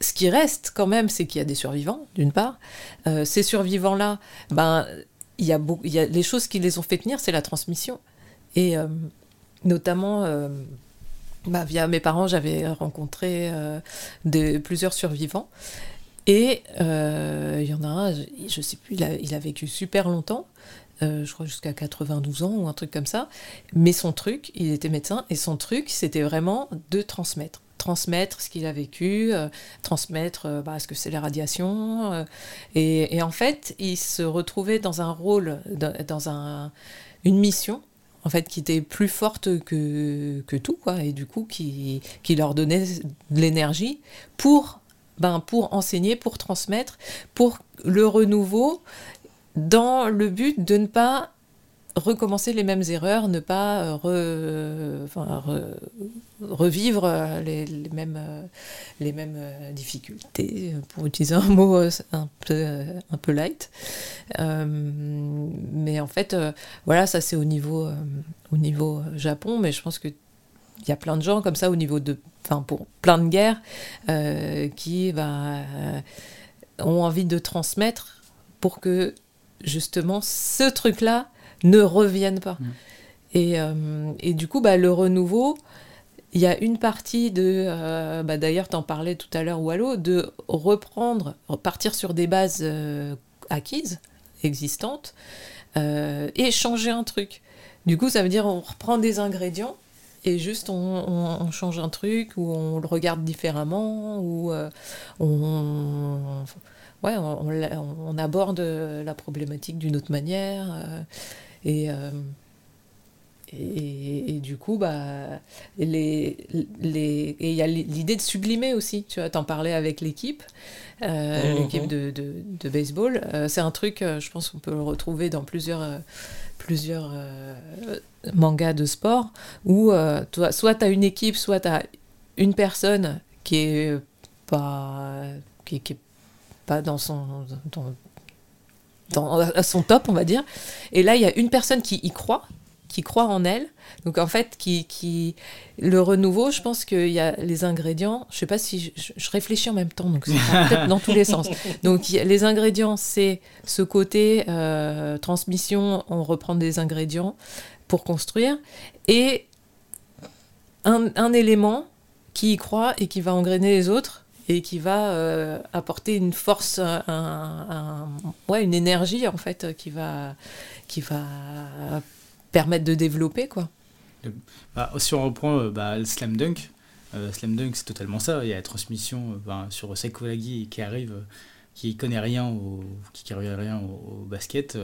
ce qui reste quand même, c'est qu'il y a des survivants, d'une part. Euh, ces survivants-là, ben, y, a les choses qui les ont fait tenir, c'est la transmission. Et euh, notamment, euh, bah, via mes parents, j'avais rencontré plusieurs survivants. Et il y en a un, je sais plus, il a vécu super longtemps. je crois jusqu'à 92 ans ou un truc comme ça. Mais son truc, il était médecin, et son truc, c'était vraiment de transmettre transmettre ce qu'il a vécu, euh, transmettre euh, bah, ce que c'est la radiation. Euh, et, en fait, il se retrouvait dans un rôle, dans, un, une mission, en fait, qui était plus forte que, que tout, quoi, et du coup, qui, qui leur donnait de l'énergie pour, ben, pour enseigner, pour transmettre, pour le renouveau, dans le but de ne pas recommencer les mêmes erreurs, ne pas revivre euh, les, mêmes, euh, les mêmes difficultés, pour utiliser un mot un peu, un peu light. mais en fait, voilà, ça c'est au niveau, au niveau Japon, mais je pense que il y a plein de gens comme ça au niveau de, enfin pour plein de guerres, qui bah, ont envie de transmettre pour que justement ce truc-là ne reviennent pas. Mm. Et, euh, et, du coup, bah, le renouveau, il y a une partie de, euh, bah d'ailleurs, tu en parlais tout à l'heure, Wallo, de reprendre, repartir sur des bases euh, acquises, existantes, euh, et changer un truc. Du coup, ça veut dire on reprend des ingrédients et juste on, change un truc ou on le regarde différemment ou on, ouais, on, aborde la problématique d'une autre manière. et et, du coup, bah, les, les, et il y a l'idée de sublimer aussi. Tu vois, t'en parlais avec l'équipe, euh, mhm. l'équipe de, de, de, baseball. Euh, c'est un truc, euh, je pense qu'on peut le retrouver dans plusieurs, plusieurs mangas de sport, où toi, soit tu as une équipe, soit tu as une personne qui est pas, qui, qui est pas dans son, dans, dans, à son top, on va dire. Et là, il y a une personne qui y croit qui croit en elle. Donc en fait, qui, qui le renouveau, je pense qu'il y a les ingrédients. Je sais pas si je, réfléchis en même temps, donc c'est *laughs* peut-être dans tous les sens. Donc les ingrédients, c'est ce côté euh, transmission. On reprend des ingrédients pour construire et un, un, élément qui y croit et qui va engrainer les autres et qui va euh, apporter une force, un, un, ouais, une énergie en fait qui va qui va permettre de développer quoi. Bah, si on reprend euh, bah, le slam dunk, euh, slam dunk c'est totalement ça. Il y a la transmission euh, bah, sur Seiko qui arrive, qui connaît rien au, qui connaît rien au, basket.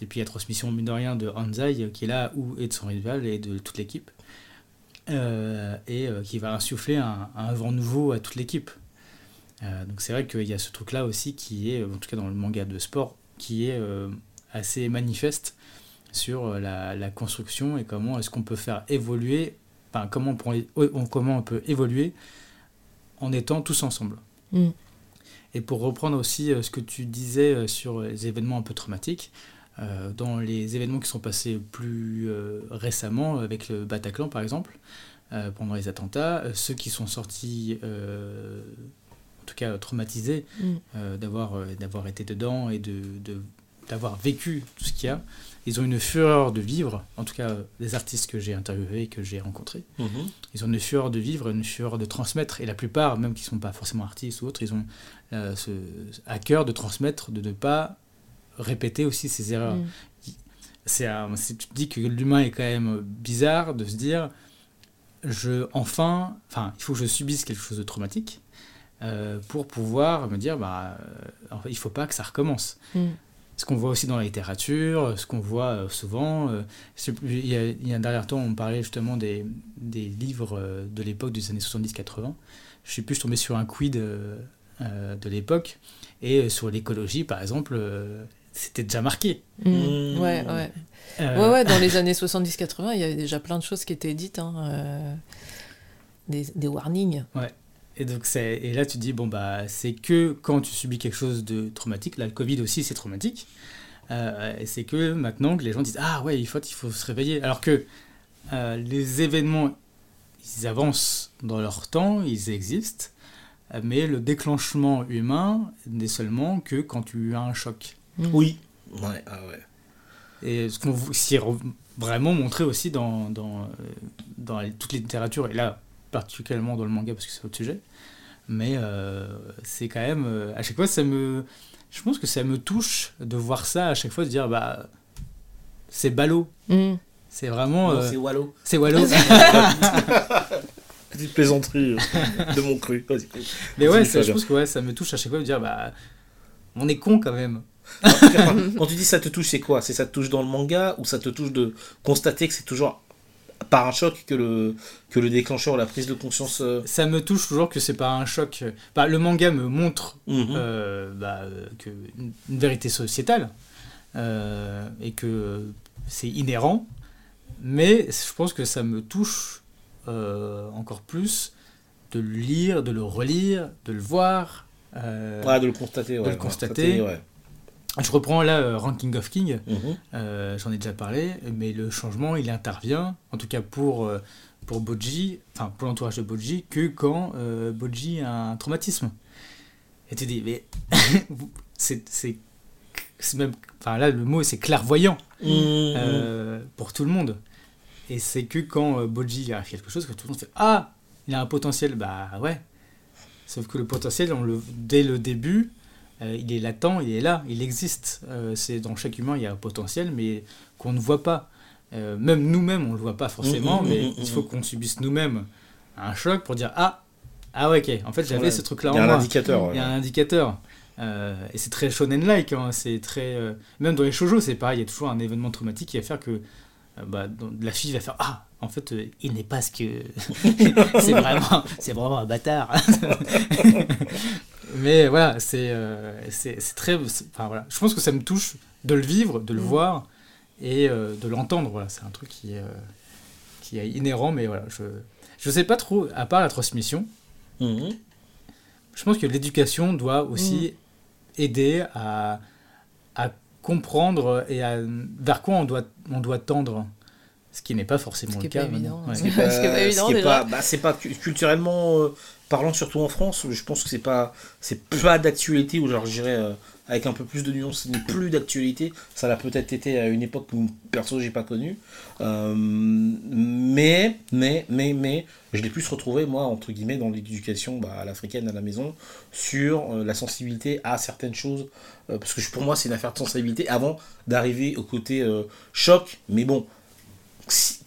et puis il y a la transmission mine de rien de Hanzai qui est là où et de son rival et de toute l'équipe. et qui va insuffler un, un, vent nouveau à toute l'équipe. donc c'est vrai qu'il y a ce truc là aussi qui est, en tout cas dans le manga de sport, qui est assez manifeste sur euh, la, construction et comment est-ce qu'on peut faire évoluer, enfin, comment, on, comment on peut évoluer en étant tous ensemble. Mm. Et pour reprendre aussi euh, ce que tu disais euh, sur les événements un peu traumatiques, dans les événements qui sont passés plus récemment, avec le Bataclan par exemple, pendant les attentats, ceux qui sont sortis, en tout cas traumatisés, mm. d'avoir d'avoir été dedans et de, d'avoir vécu tout ce qu'il y a, ils ont une fureur de vivre, en tout cas les artistes que j'ai interviewés et que j'ai rencontrés, mhm. ils ont une fureur de vivre, une fureur de transmettre, et la plupart, même qui ne sont pas forcément artistes ou autres, ils ont euh, ce, à cœur de transmettre, de ne pas répéter aussi ces erreurs. Mm. C'est, tu te dis que l'humain est quand même bizarre de se dire, je, enfin, enfin, il faut que je subisse quelque chose de traumatique euh, pour pouvoir me dire, bah, euh, il faut pas que ça recommence. Mm ce qu'on voit aussi dans la littérature, ce qu'on voit euh, souvent. Euh, il y, a, il y a un dernier temps, on parlait justement des, des livres euh, de l'époque des années 70-80. Je suis plus tombé sur un quid de l'époque. Et sur l'écologie, par exemple, c'était déjà marqué. Mmh. Mmh. Ouais, ouais. ouais, ouais. Dans les années 70-80, il y avait déjà plein de choses qui étaient dites. Hein, des, des warnings. Ouais. Et, donc et là, tu te dis, bon, bah, c'est que quand tu subis quelque chose de traumatique, là, le Covid aussi, c'est traumatique, euh, c'est que maintenant que les gens disent, ah ouais, il faut, il faut se réveiller. Alors que euh, les événements, ils avancent dans leur temps, ils existent, mais le déclenchement humain n'est seulement que quand tu as un choc. Mmh. Oui. Ouais, ah ouais. Et ce qu'on s'y vraiment montré aussi dans, dans, dans toute les littératures, et là, particulièrement dans le manga parce que c'est autre sujet. Mais euh, c'est quand même. Euh, à chaque fois, ça me. Je pense que ça me touche de voir ça à chaque fois, de dire bah. C'est ballot. Mm. C'est vraiment. Euh, c'est Wallo. C'est Wallo. *laughs* Petite plaisanterie de mon cru. Mais ouais, je pense que ouais, ça me touche à chaque fois de dire bah. On est con quand même. Quand tu dis ça te touche, c'est quoi? C'est ça te touche dans le manga ou ça te touche de constater que c'est toujours par un choc que le, que le déclencheur, la prise de conscience. Euh, Ça me touche toujours que c'est par un choc. Bah, le manga me montre mhm. euh, bah, que une, vérité sociétale euh, et que c'est inhérent, mais je pense que ça me touche encore plus de le lire, de le relire, de le voir. de le constater. de le constater. ouais. Je reprends là euh, Ranking of King, mhm. euh, j'en ai déjà parlé, mais le changement il intervient, en tout cas pour, euh, pour Boji, enfin pour l'entourage de Boji, que quand Boji a un traumatisme. Et tu dis, mais *laughs* c'est même, enfin là le mot c'est clairvoyant mhm. pour tout le monde. Et c'est que quand Boji arrive quelque chose que tout le monde fait Ah, il a un potentiel. Bah ouais. Sauf que le potentiel, on le, dès le début, euh, il est latent, il est là, il existe. Euh, c'est dans chaque humain, il y a un potentiel, mais qu'on ne voit pas. même nous-mêmes, on ne le voit pas forcément, mmh, mmh, mais mmh, il faut qu'on subisse nous-mêmes un choc pour dire Ah, ah ouais, ok, en fait j'avais ce truc-là en moi. Il y a un indicateur. Il y a un indicateur. Euh, et c'est très shonen-like, hein, c'est très... Euh, même dans les shoujo, c'est pareil, il y a toujours un événement traumatique qui va faire que euh, bah, la fille va faire Ah, en fait, il n'est pas ce que... *laughs* c'est vraiment, c'est vraiment un bâtard. *laughs* Mais voilà, c'est c'est très... Enfin, voilà. Je pense que ça me touche de le vivre, de le mm. voir et de l'entendre. Voilà, c'est un truc qui, qui est inhérent, mais voilà, je... Je sais pas trop, à part la transmission, mm. je pense que l'éducation doit aussi mm aider à, à comprendre et à, vers quoi on doit, on doit tendre. Ce qui n'est pas forcément le cas. Ce qui n'est pas, évident. C'est pas, culturellement euh, parlant, surtout en France. Je pense que c'est pas, c'est pas d'actualité ou genre, je dirais, euh, avec un peu plus de nuances, n'est plus d'actualité. Ça l'a peut-être été à une époque où perso j'ai pas connu. Euh, mais, mais, mais, mais, je l'ai plus retrouvé moi entre guillemets dans l'éducation bah, à l'africaine à la maison sur euh, la sensibilité à certaines choses. Euh, parce que pour moi c'est une affaire de sensibilité avant d'arriver au côté choc. Mais bon,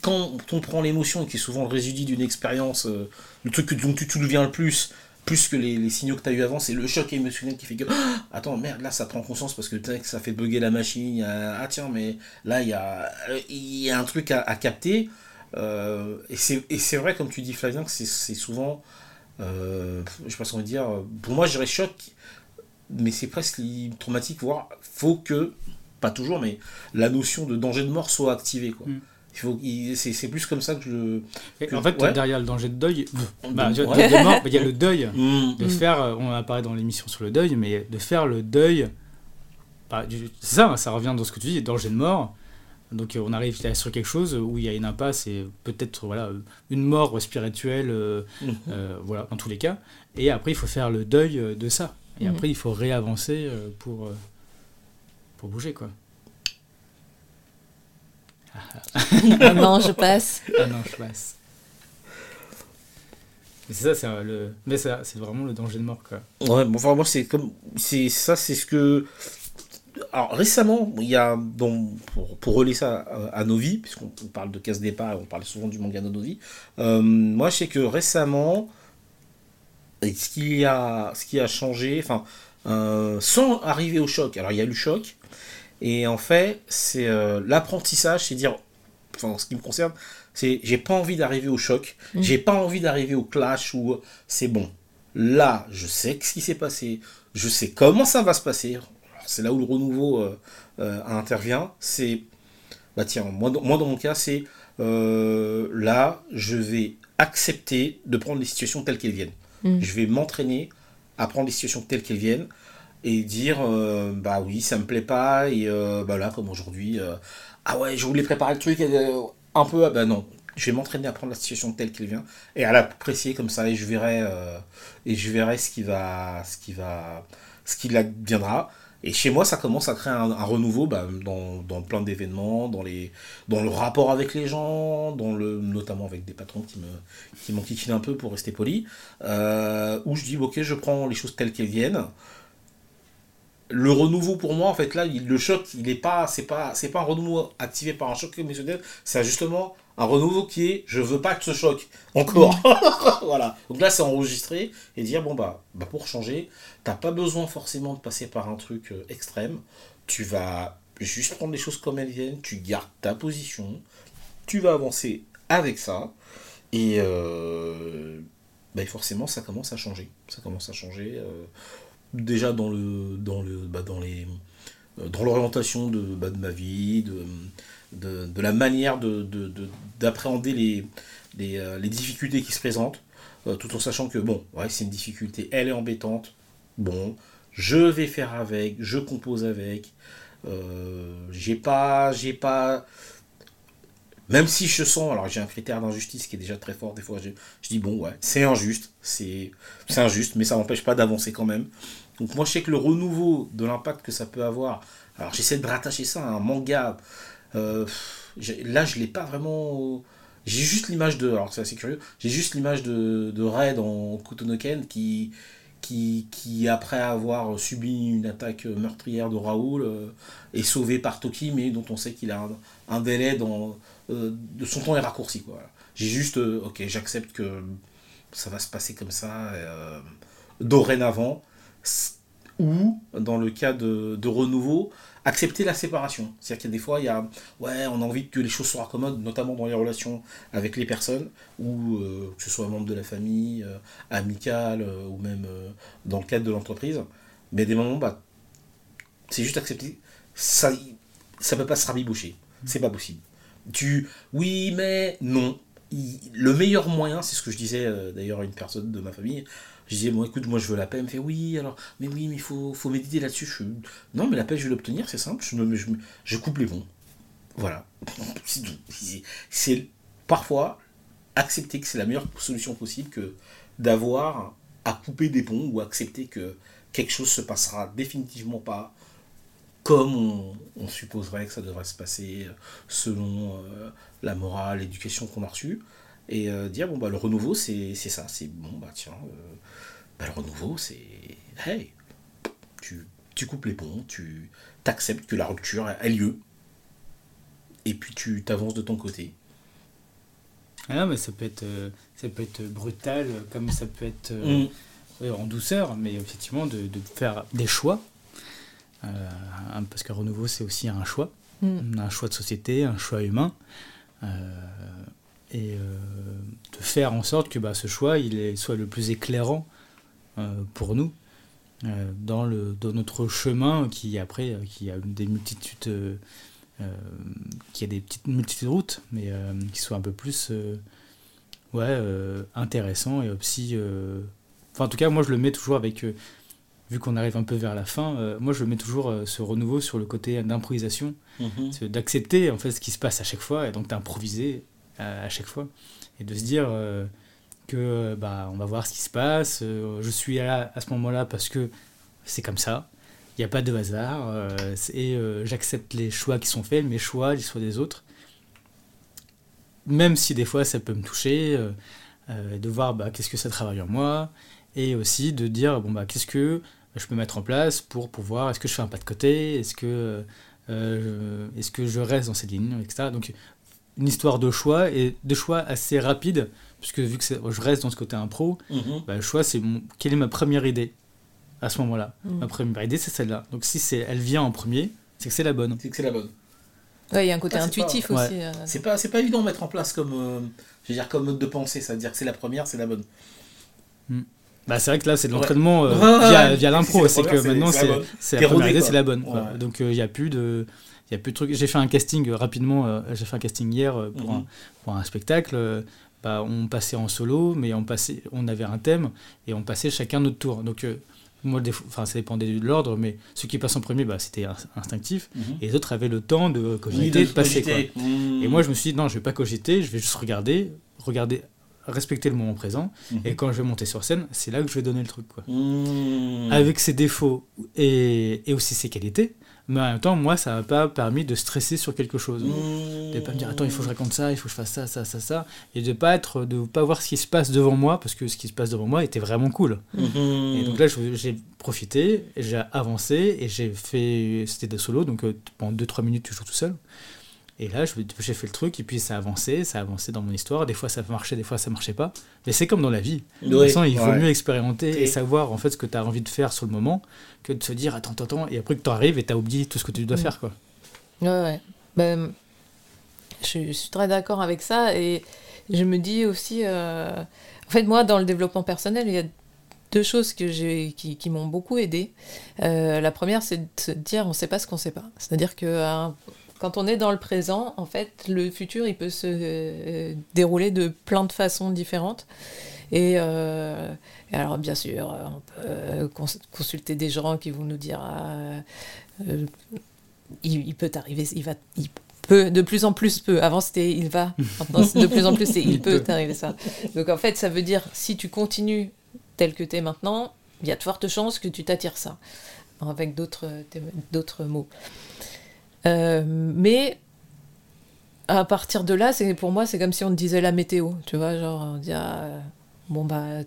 quand on prend l'émotion qui est souvent le résidu d'une expérience, le truc dont tu te souviens le plus, plus que les, signaux que tu as eu avant, c'est le choc émotionnel qui fait que *gasps* attends merde là ça prend conscience parce que ça fait bugger la machine, ah tiens mais là il y a, y a un truc à, capter. Euh, et c'est vrai comme tu dis Flavien que c'est souvent, euh, je sais pas ce qu'on va dire, pour moi je dirais choc, mais c'est presque traumatique, voire faut que, pas toujours, mais la notion de danger de mort soit activée. quoi. Mm c'est plus comme ça que je. en fait, derrière le danger de deuil, bah, il y a le *laughs* deuil mm. de faire. Euh, on a parlé dans l'émission sur le deuil, mais de faire le deuil. Bah, c'est ça, ça revient dans ce que tu dis, danger de mort. Donc euh, on arrive sur quelque chose où il y a une impasse et peut-être voilà une mort spirituelle, euh, mm-hmm. voilà dans tous les cas. Et après il faut faire le deuil de ça. Et mm. après il faut réavancer pour pour bouger quoi ah non, je passe. Ah non, je passe. Mais c'est ça, c'est le. Mais c'est vraiment le danger de mort, quoi. Ouais, bon, enfin, moi, c'est comme. C'est ça, c'est ce que. Alors, récemment, il y a. Donc, pour, pour relayer ça à, nos vies, puisqu'on parle de casse départ et on parle souvent du manga de nos vies, euh, moi, je sais que récemment, ce qui a, ce qui a changé, enfin, euh, sans arriver au choc, alors il y a eu le choc, et en fait, c'est euh, l'apprentissage, c'est dire, enfin, en ce qui me concerne, c'est j'ai pas envie d'arriver au choc, mm. j'ai pas envie d'arriver au clash où c'est bon. Là, je sais ce qui s'est passé, je sais comment ça va se passer. C'est là où le renouveau euh, euh, intervient. C'est, bah tiens, moi, moi dans mon cas, c'est là, je vais accepter de prendre les situations telles qu'elles viennent. Mm. Je vais m'entraîner à prendre les situations telles qu'elles viennent et dire euh, bah oui ça me plaît pas et euh, bah là comme aujourd'hui euh, ah ouais je voulais préparer le truc un peu ah bah non je vais m'entraîner à prendre la situation telle qu'elle vient et à l'apprécier comme ça et je verrai et je verrai ce qui va ce qui va ce qui viendra et chez moi ça commence à créer un, renouveau bah, dans, dans, plein d'événements dans les dans le rapport avec les gens dans le notamment avec des patrons qui me qui un peu pour rester poli où je dis ok je prends les choses telles qu'elles viennent le renouveau pour moi en fait là le choc il est pas c'est pas c'est pas un renouveau activé par un choc émotionnel c'est justement un renouveau qui est je veux pas que ce choc encore. *laughs* Voilà. Donc là c'est enregistré et dire bon bah, bah pour changer t'as pas besoin forcément de passer par un truc euh, extrême. Tu vas juste prendre les choses comme elles viennent tu gardes ta position tu vas avancer avec ça et euh, bah, forcément ça commence à changer. Ça commence à changer euh, déjà dans le dans le bah, dans les euh, dans l'orientation de, bah, de ma vie, de, de, la manière d'appréhender de, les, les, euh, les, difficultés qui se présentent, euh, tout en sachant que, bon, ouais, c'est une difficulté, elle est embêtante, bon, je vais faire avec, je compose avec, j'ai pas, j'ai pas, même si je sens, alors j'ai un critère d'injustice qui est déjà très fort, des fois je, je dis, bon, ouais, c'est injuste, c'est injuste, mais ça m'empêche pas d'avancer quand même. Donc moi je sais que le renouveau de l'impact que ça peut avoir, alors j'essaie de rattacher ça à un manga, euh, là, je l'ai pas vraiment. J'ai juste l'image de. Alors, c'est assez curieux. J'ai juste l'image de, de Red en Kutonoken qui, qui, qui, après avoir subi une attaque meurtrière de Raoul, euh, est sauvé par Toki, mais dont on sait qu'il a un, délai dans. Euh, de son temps est raccourci, quoi. J'ai juste. Ok, j'accepte que ça va se passer comme ça. dorénavant. Ou, dans le cas de, de renouveau, accepter la séparation. C'est-à-dire qu'il y a des fois, il y a, ouais, on a envie que les choses soient accommodes, notamment dans les relations avec les personnes, ou euh, que ce soit membre de la famille, euh, amical, euh, ou même dans le cadre de l'entreprise. Mais des moments, bah, c'est juste accepter. Ça ça peut pas se rabiboucher. C'est pas possible. Tu, oui, mais non. le meilleur moyen, c'est ce que je disais d'ailleurs à une personne de ma famille, je disais, bon, écoute, moi je veux la paix. Elle me fait, oui, alors, mais oui, mais il faut, faut méditer là-dessus. Non, mais la paix, je vais l'obtenir, c'est simple. Je, coupe les ponts. Voilà. *laughs* C'est parfois accepter que c'est la meilleure solution possible que d'avoir à couper des ponts ou accepter que quelque chose se passera définitivement pas comme on, supposerait que ça devrait se passer selon euh, la morale, l'éducation qu'on a reçue et euh, dire bon bah le renouveau c'est ça. C'est bon bah tiens euh, bah, le renouveau c'est hey tu, tu, coupes les ponts tu t'acceptes que la rupture ait lieu. Et puis tu t'avances de ton côté. Ah mais ça peut être euh, ça peut être brutal comme ça peut être mm. en douceur mais effectivement de, de faire des choix. Parce que renouveau c'est aussi un choix. Mm. un choix de société un choix humain et euh, de faire en sorte que bah, ce choix il est, soit le plus éclairant euh, pour nous euh, dans, le, dans notre chemin qui après qui a des multitudes qui a des petites multitudes de routes mais qui soit un peu plus ouais intéressant et aussi enfin en tout cas moi je le mets toujours avec vu qu'on arrive un peu vers la fin, moi je mets toujours ce renouveau sur le côté d'improvisation, mm-hmm. d'accepter en fait ce qui se passe à chaque fois et donc d'improviser à, chaque fois. Et de se dire euh, que bah, on va voir ce qui se passe, euh, je suis là à ce moment-là parce que c'est comme ça, il n'y a pas de hasard, euh, et j'accepte les choix qui sont faits, mes choix, les choix des autres. Même si des fois ça peut me toucher, de voir bah, qu'est-ce que ça travaille en moi, et aussi de dire bon bah qu'est-ce que je peux mettre en place pour pouvoir est-ce que je fais un pas de côté est-ce que est-ce que je reste dans cette ligne etc donc une histoire de choix et de choix assez rapide puisque vu que je reste dans ce côté impro, mhm. bah, le choix c'est quelle est ma première idée à ce moment-là. Mhm. Ma première idée c'est celle-là. Donc si c'est elle vient en premier, c'est que c'est la bonne. C'est que c'est la bonne. Ouais, il y a un côté intuitif aussi. Euh. C'est pas c'est pas évident de mettre en place comme euh, je veux dire comme mode de pensée, ça veut dire que c'est la première, c'est la bonne. Hmm. Bah, c'est vrai que là, c'est de l'entraînement euh, via, l'impro. C'est que maintenant, c'est la première idée, c'est la bonne. Donc, il n'y a plus de il y a plus de trucs. J'ai fait un casting euh, rapidement, euh, j'ai fait un casting hier euh, pour, un, mhm. pour un spectacle. Bah, on passait en solo, mais on, passait, on avait un thème et on passait chacun notre tour. Donc, moi, enfin, ça dépendait de l'ordre, mais ceux qui passent en premier, bah, c'était instinctif. Mhm. Et les autres avaient le temps de cogiter, de, passer. Quoi. Mhm. Et moi, je me suis dit, non, je vais pas cogiter, je vais juste regarder, regarder respecter le moment présent. Et quand je vais monter sur scène, c'est là que je vais donner le truc. Quoi. Avec ses défauts et, et aussi ses qualités mais en même temps, moi, ça m'a pas permis de stresser sur quelque chose. Mmh. De pas me dire, attends, il faut que je raconte ça, il faut que je fasse ça, ça, ça, ça. Et de pas être, de pas voir ce qui se passe devant moi, parce que ce qui se passe devant moi était vraiment cool. Mmh. Et donc là, j'ai profité, j'ai avancé, et j'ai fait, c'était de solo, donc euh, pendant 2-3 minutes, tu joues tout seul. Et là, j'ai fait le truc, et puis ça a avancé, ça a avancé dans mon histoire. Des fois, ça marchait, des fois, ça marchait pas. Mais c'est comme dans la vie. De toute façon, il vaut mieux expérimenter et savoir en fait ce que tu as envie de faire sur le moment que de se dire attends, attends, attends, et après que tu arrives et tu as oublié tout ce que tu dois mm. faire. Quoi. Ouais, ouais. Ben, je, suis très d'accord avec ça. Et je me dis aussi. Euh, en fait, moi, dans le développement personnel, il y a deux choses que qui, qui m'ont beaucoup aidé. Euh, la première, c'est de se dire on ne sait pas ce qu'on ne sait pas. C'est-à-dire que quand on est dans le présent, en fait, le futur, il peut se euh, dérouler de plein de façons différentes. Et, euh, alors, bien sûr, on peut euh, consulter des gens qui vont nous dire ah, il, peut arriver, il va, il peut, de plus en plus peut. Avant, c'était il va. Maintenant, de plus en plus, c'est il peut *laughs* t'arriver ça. Donc, en fait, ça veut dire si tu continues tel que tu es maintenant, il y a de fortes chances que tu t'attires ça, avec d'autres mots. Euh, mais à partir de là, c'est pour moi, c'est comme si on disait la météo, tu vois, genre on dit ah, bon bah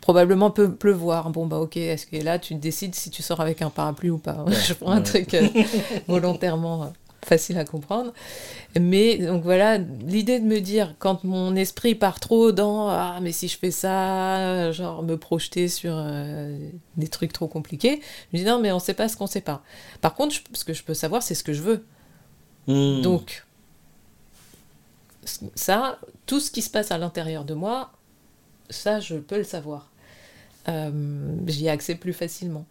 probablement peut pleuvoir. Bon, bah ok, est-ce que là, tu décides si tu sors avec un parapluie ou pas *laughs* Je prends un truc euh, *laughs* volontairement euh, facile à comprendre. Mais donc voilà, l'idée de me dire, quand mon esprit part trop dans Ah, mais si je fais ça, genre me projeter sur euh, des trucs trop compliqués, je me dis non, mais on sait pas ce qu'on sait pas. Par contre, ce que je peux savoir, c'est ce que je veux. Hmm. Donc, ça, tout ce qui se passe à l'intérieur de moi, ça, je peux le savoir. Euh, j'y ai accès plus facilement.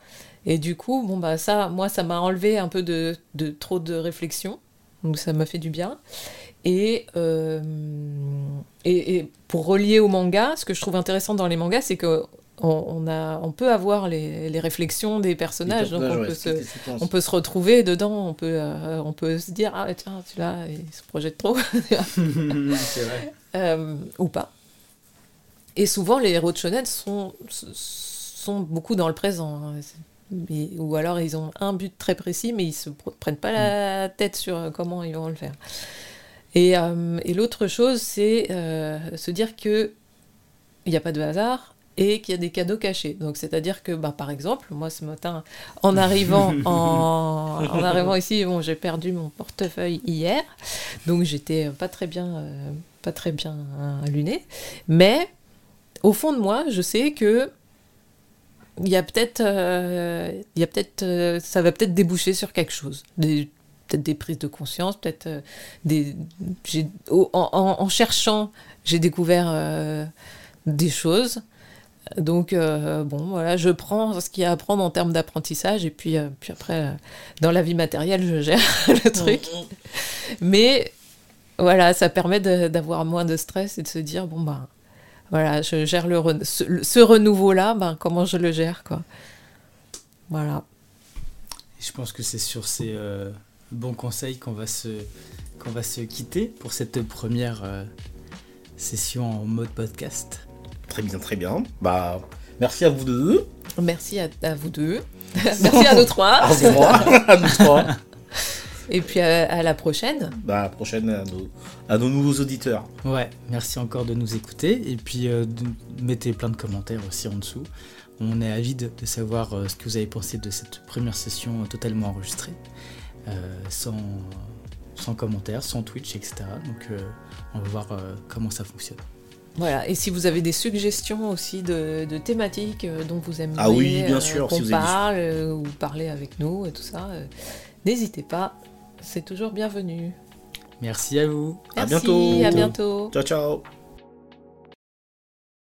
Et du coup, bon, bah, ça, moi, ça m'a enlevé un peu de, trop de réflexion. Donc, ça m'a fait du bien. Euh, et, et, pour relier au manga, ce que je trouve intéressant dans les mangas, c'est que on, a, on peut avoir les, réflexions des personnages, donc on, peut se, on, peut se, retrouver dedans, on peut, euh, on peut se dire ah tiens celui-là il se projette trop, *laughs* vrai. ou pas. Et souvent, les héros de shonen sont, sont beaucoup dans le présent. Ou alors, ils ont un but très précis, mais ils se prennent pas la mm. tête sur euh, comment ils vont le faire. Et, euh, et l'autre chose, c'est euh, se dire que il n'y a pas de hasard et qu'il y a des cadeaux cachés. Donc, c'est-à-dire que, bah, par exemple, moi, ce matin, en arrivant, *laughs* en, en arrivant ici, bon, j'ai perdu mon portefeuille hier, donc j'étais pas très bien, pas très bien luné, mais au fond de moi, je sais que il y a peut-être, euh, il y a peut-être, euh, ça va peut-être déboucher sur quelque chose, peut-être des prises de conscience, peut-être euh, des, en, cherchant, j'ai découvert des choses. Donc bon, voilà, je prends ce qu'il y a à prendre en termes d'apprentissage et puis puis après dans la vie matérielle, je gère *laughs* le truc. Mais voilà, ça permet d'avoir moins de stress et de se dire bon bah voilà, je gère le ce, renouveau-là, ben, comment je le gère, quoi. Voilà. Je pense que c'est sur ces euh, bons conseils qu'on va, se, qu'on va se quitter pour cette première euh, session en mode podcast. Très bien, très bien. Bah, merci à vous deux. Merci à, vous deux. *laughs* merci à nous trois. à *laughs* *laughs* nous trois. Et puis à, la prochaine. Bah, à la prochaine à nos, nouveaux auditeurs. Ouais, merci encore de nous écouter. Et puis euh, mettez plein de commentaires aussi en dessous. On est avide de savoir euh, ce que vous avez pensé de cette première session totalement enregistrée, euh, sans, sans commentaires, sans Twitch, etc. Donc on va voir comment ça fonctionne. Voilà, et si vous avez des suggestions aussi de, thématiques dont vous aimeriez ah oui, bien sûr, qu'on parle ou parler avec nous et tout ça, n'hésitez pas c'est toujours bienvenu. Merci à vous. à bientôt. À bientôt. Ciao, ciao.